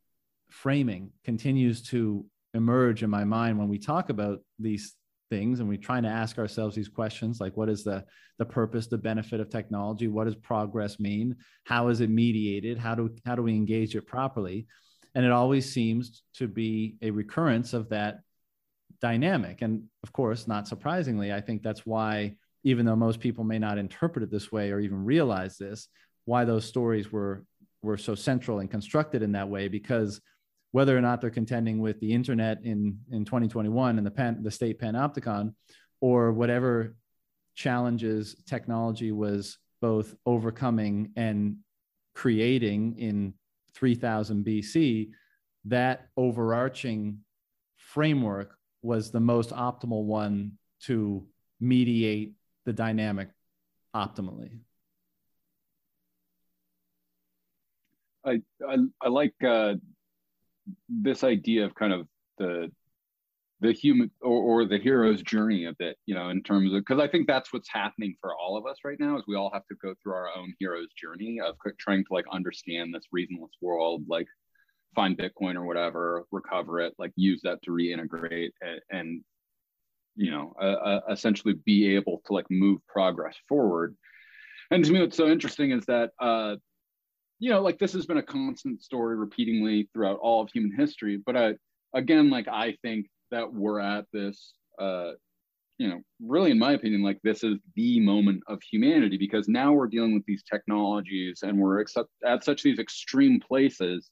framing continues to emerge in my mind when we talk about these things and we're trying to ask ourselves these questions like what is the the purpose the benefit of technology? What does progress mean? How is it mediated? How do how do we engage it properly? And it always seems to be a recurrence of that dynamic. And of course, not surprisingly, I think that's why, even though most people may not interpret it this way or even realize this, why those stories were were so central and constructed in that way because whether or not they're contending with the internet in in 2021 and the pan, the state panopticon or whatever challenges technology was both overcoming and creating in 3000 BC, that overarching framework was the most optimal one to mediate the dynamic optimally. I I, I like uh, this idea of kind of the the human or, or the hero's journey a bit, you know, in terms of because I think that's what's happening for all of us right now is we all have to go through our own hero's journey of trying to like understand this reasonless world, like find Bitcoin or whatever, recover it, like use that to reintegrate and, and you know, uh, uh, essentially be able to like move progress forward. And to me, what's so interesting is that, uh, you know, like this has been a constant story repeatedly throughout all of human history. But uh, again, like I think that we're at this uh, you know really in my opinion like this is the moment of humanity because now we're dealing with these technologies and we're accept- at such these extreme places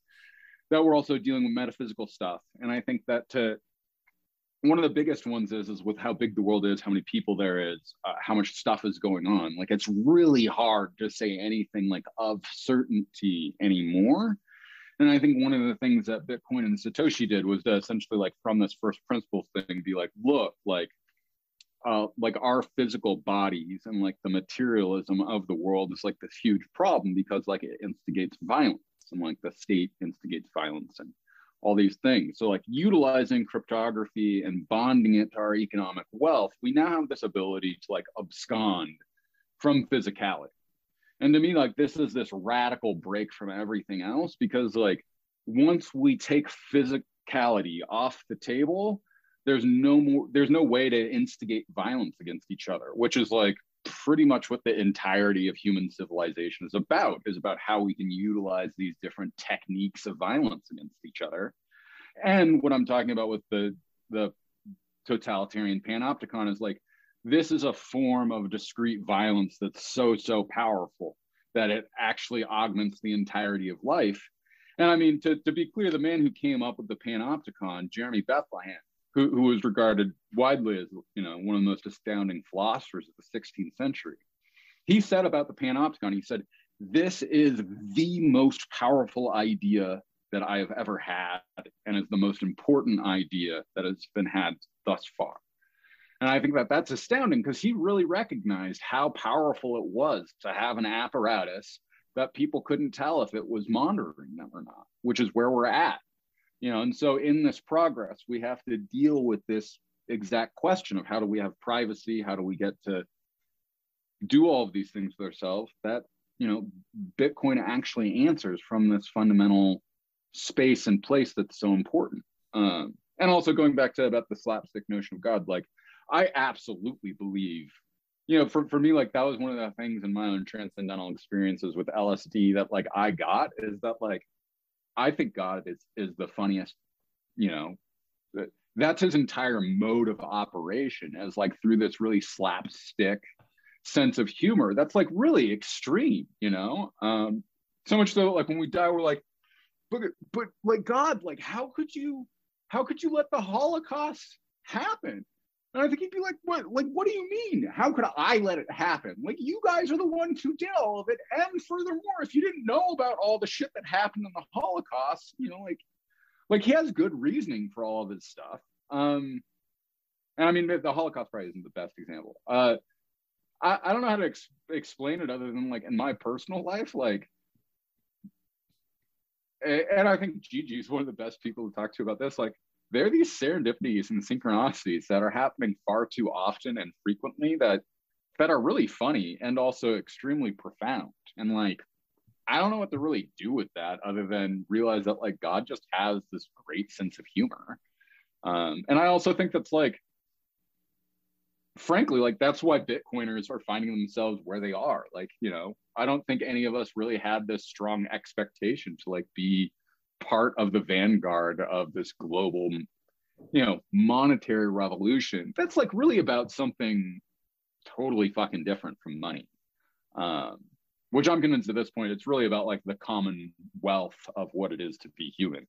that we're also dealing with metaphysical stuff and i think that to one of the biggest ones is is with how big the world is how many people there is uh, how much stuff is going on. Like it's really hard to say anything like of certainty anymore. And I think one of the things that Bitcoin and Satoshi did was to essentially like from this first principles thing, be like, look, like uh, like our physical bodies and like the materialism of the world is like this huge problem because like it instigates violence and like the state instigates violence and all these things. So like utilizing cryptography and bonding it to our economic wealth, we now have this ability to like abscond from physicality and to me like this is this radical break from everything else because like once we take physicality off the table there's no more there's no way to instigate violence against each other which is like pretty much what the entirety of human civilization is about is about how we can utilize these different techniques of violence against each other. And what i'm talking about with the the totalitarian panopticon is like this is a form of discrete violence that's so so powerful that it actually augments the entirety of life. And i mean to, to be clear the man who came up with the panopticon Jeremy Bentham who, who was regarded widely as you know one of the most astounding philosophers of the 16th century he said about the panopticon he said this is the most powerful idea that i have ever had and is the most important idea that has been had thus far And I think that that's astounding because he really recognized how powerful it was to have an apparatus that people couldn't tell if it was monitoring them or not, which is where we're at. You know, and so in this progress, we have to deal with this exact question of how do we have privacy? How do we get to do all of these things with ourselves? That, you know, Bitcoin actually answers from this fundamental space and place that's so important. Um, and also going back to about the slapstick notion of God, like I absolutely believe, you know, for, for me, like that was one of the things in my own transcendental experiences with LSD that like I got is that like I think God is is the funniest, you know, that's his entire mode of operation as like through this really slapstick sense of humor that's like really extreme, you know. Um, so much so like when we die, we're like, but but like God, like how could you how could you let the Holocaust happen? And I think he'd be like, what? Like, what do you mean? How could I let it happen? Like, you guys are the ones who did all of it. And furthermore, if you didn't know about all the shit that happened in the Holocaust, you know, like, like he has good reasoning for all of his stuff. Um, and I mean, the Holocaust probably isn't the best example. Uh, I, I don't know how to ex- explain it other than like in my personal life, like, and I think Gigi is one of the best people to talk to about this. Like, there are these serendipities and synchronicities that are happening far too often and frequently that that are really funny and also extremely profound. And like, I don't know what to really do with that other than realize that like God just has this great sense of humor. Um, and I also think that's like, frankly, like that's why Bitcoiners are finding themselves where they are. Like, you know, I don't think any of us really had this strong expectation to like be part of the vanguard of this global you know monetary revolution that's like really about something totally fucking different from money. Um, which i'm convinced at this point it's really about like the common wealth of what it is to be human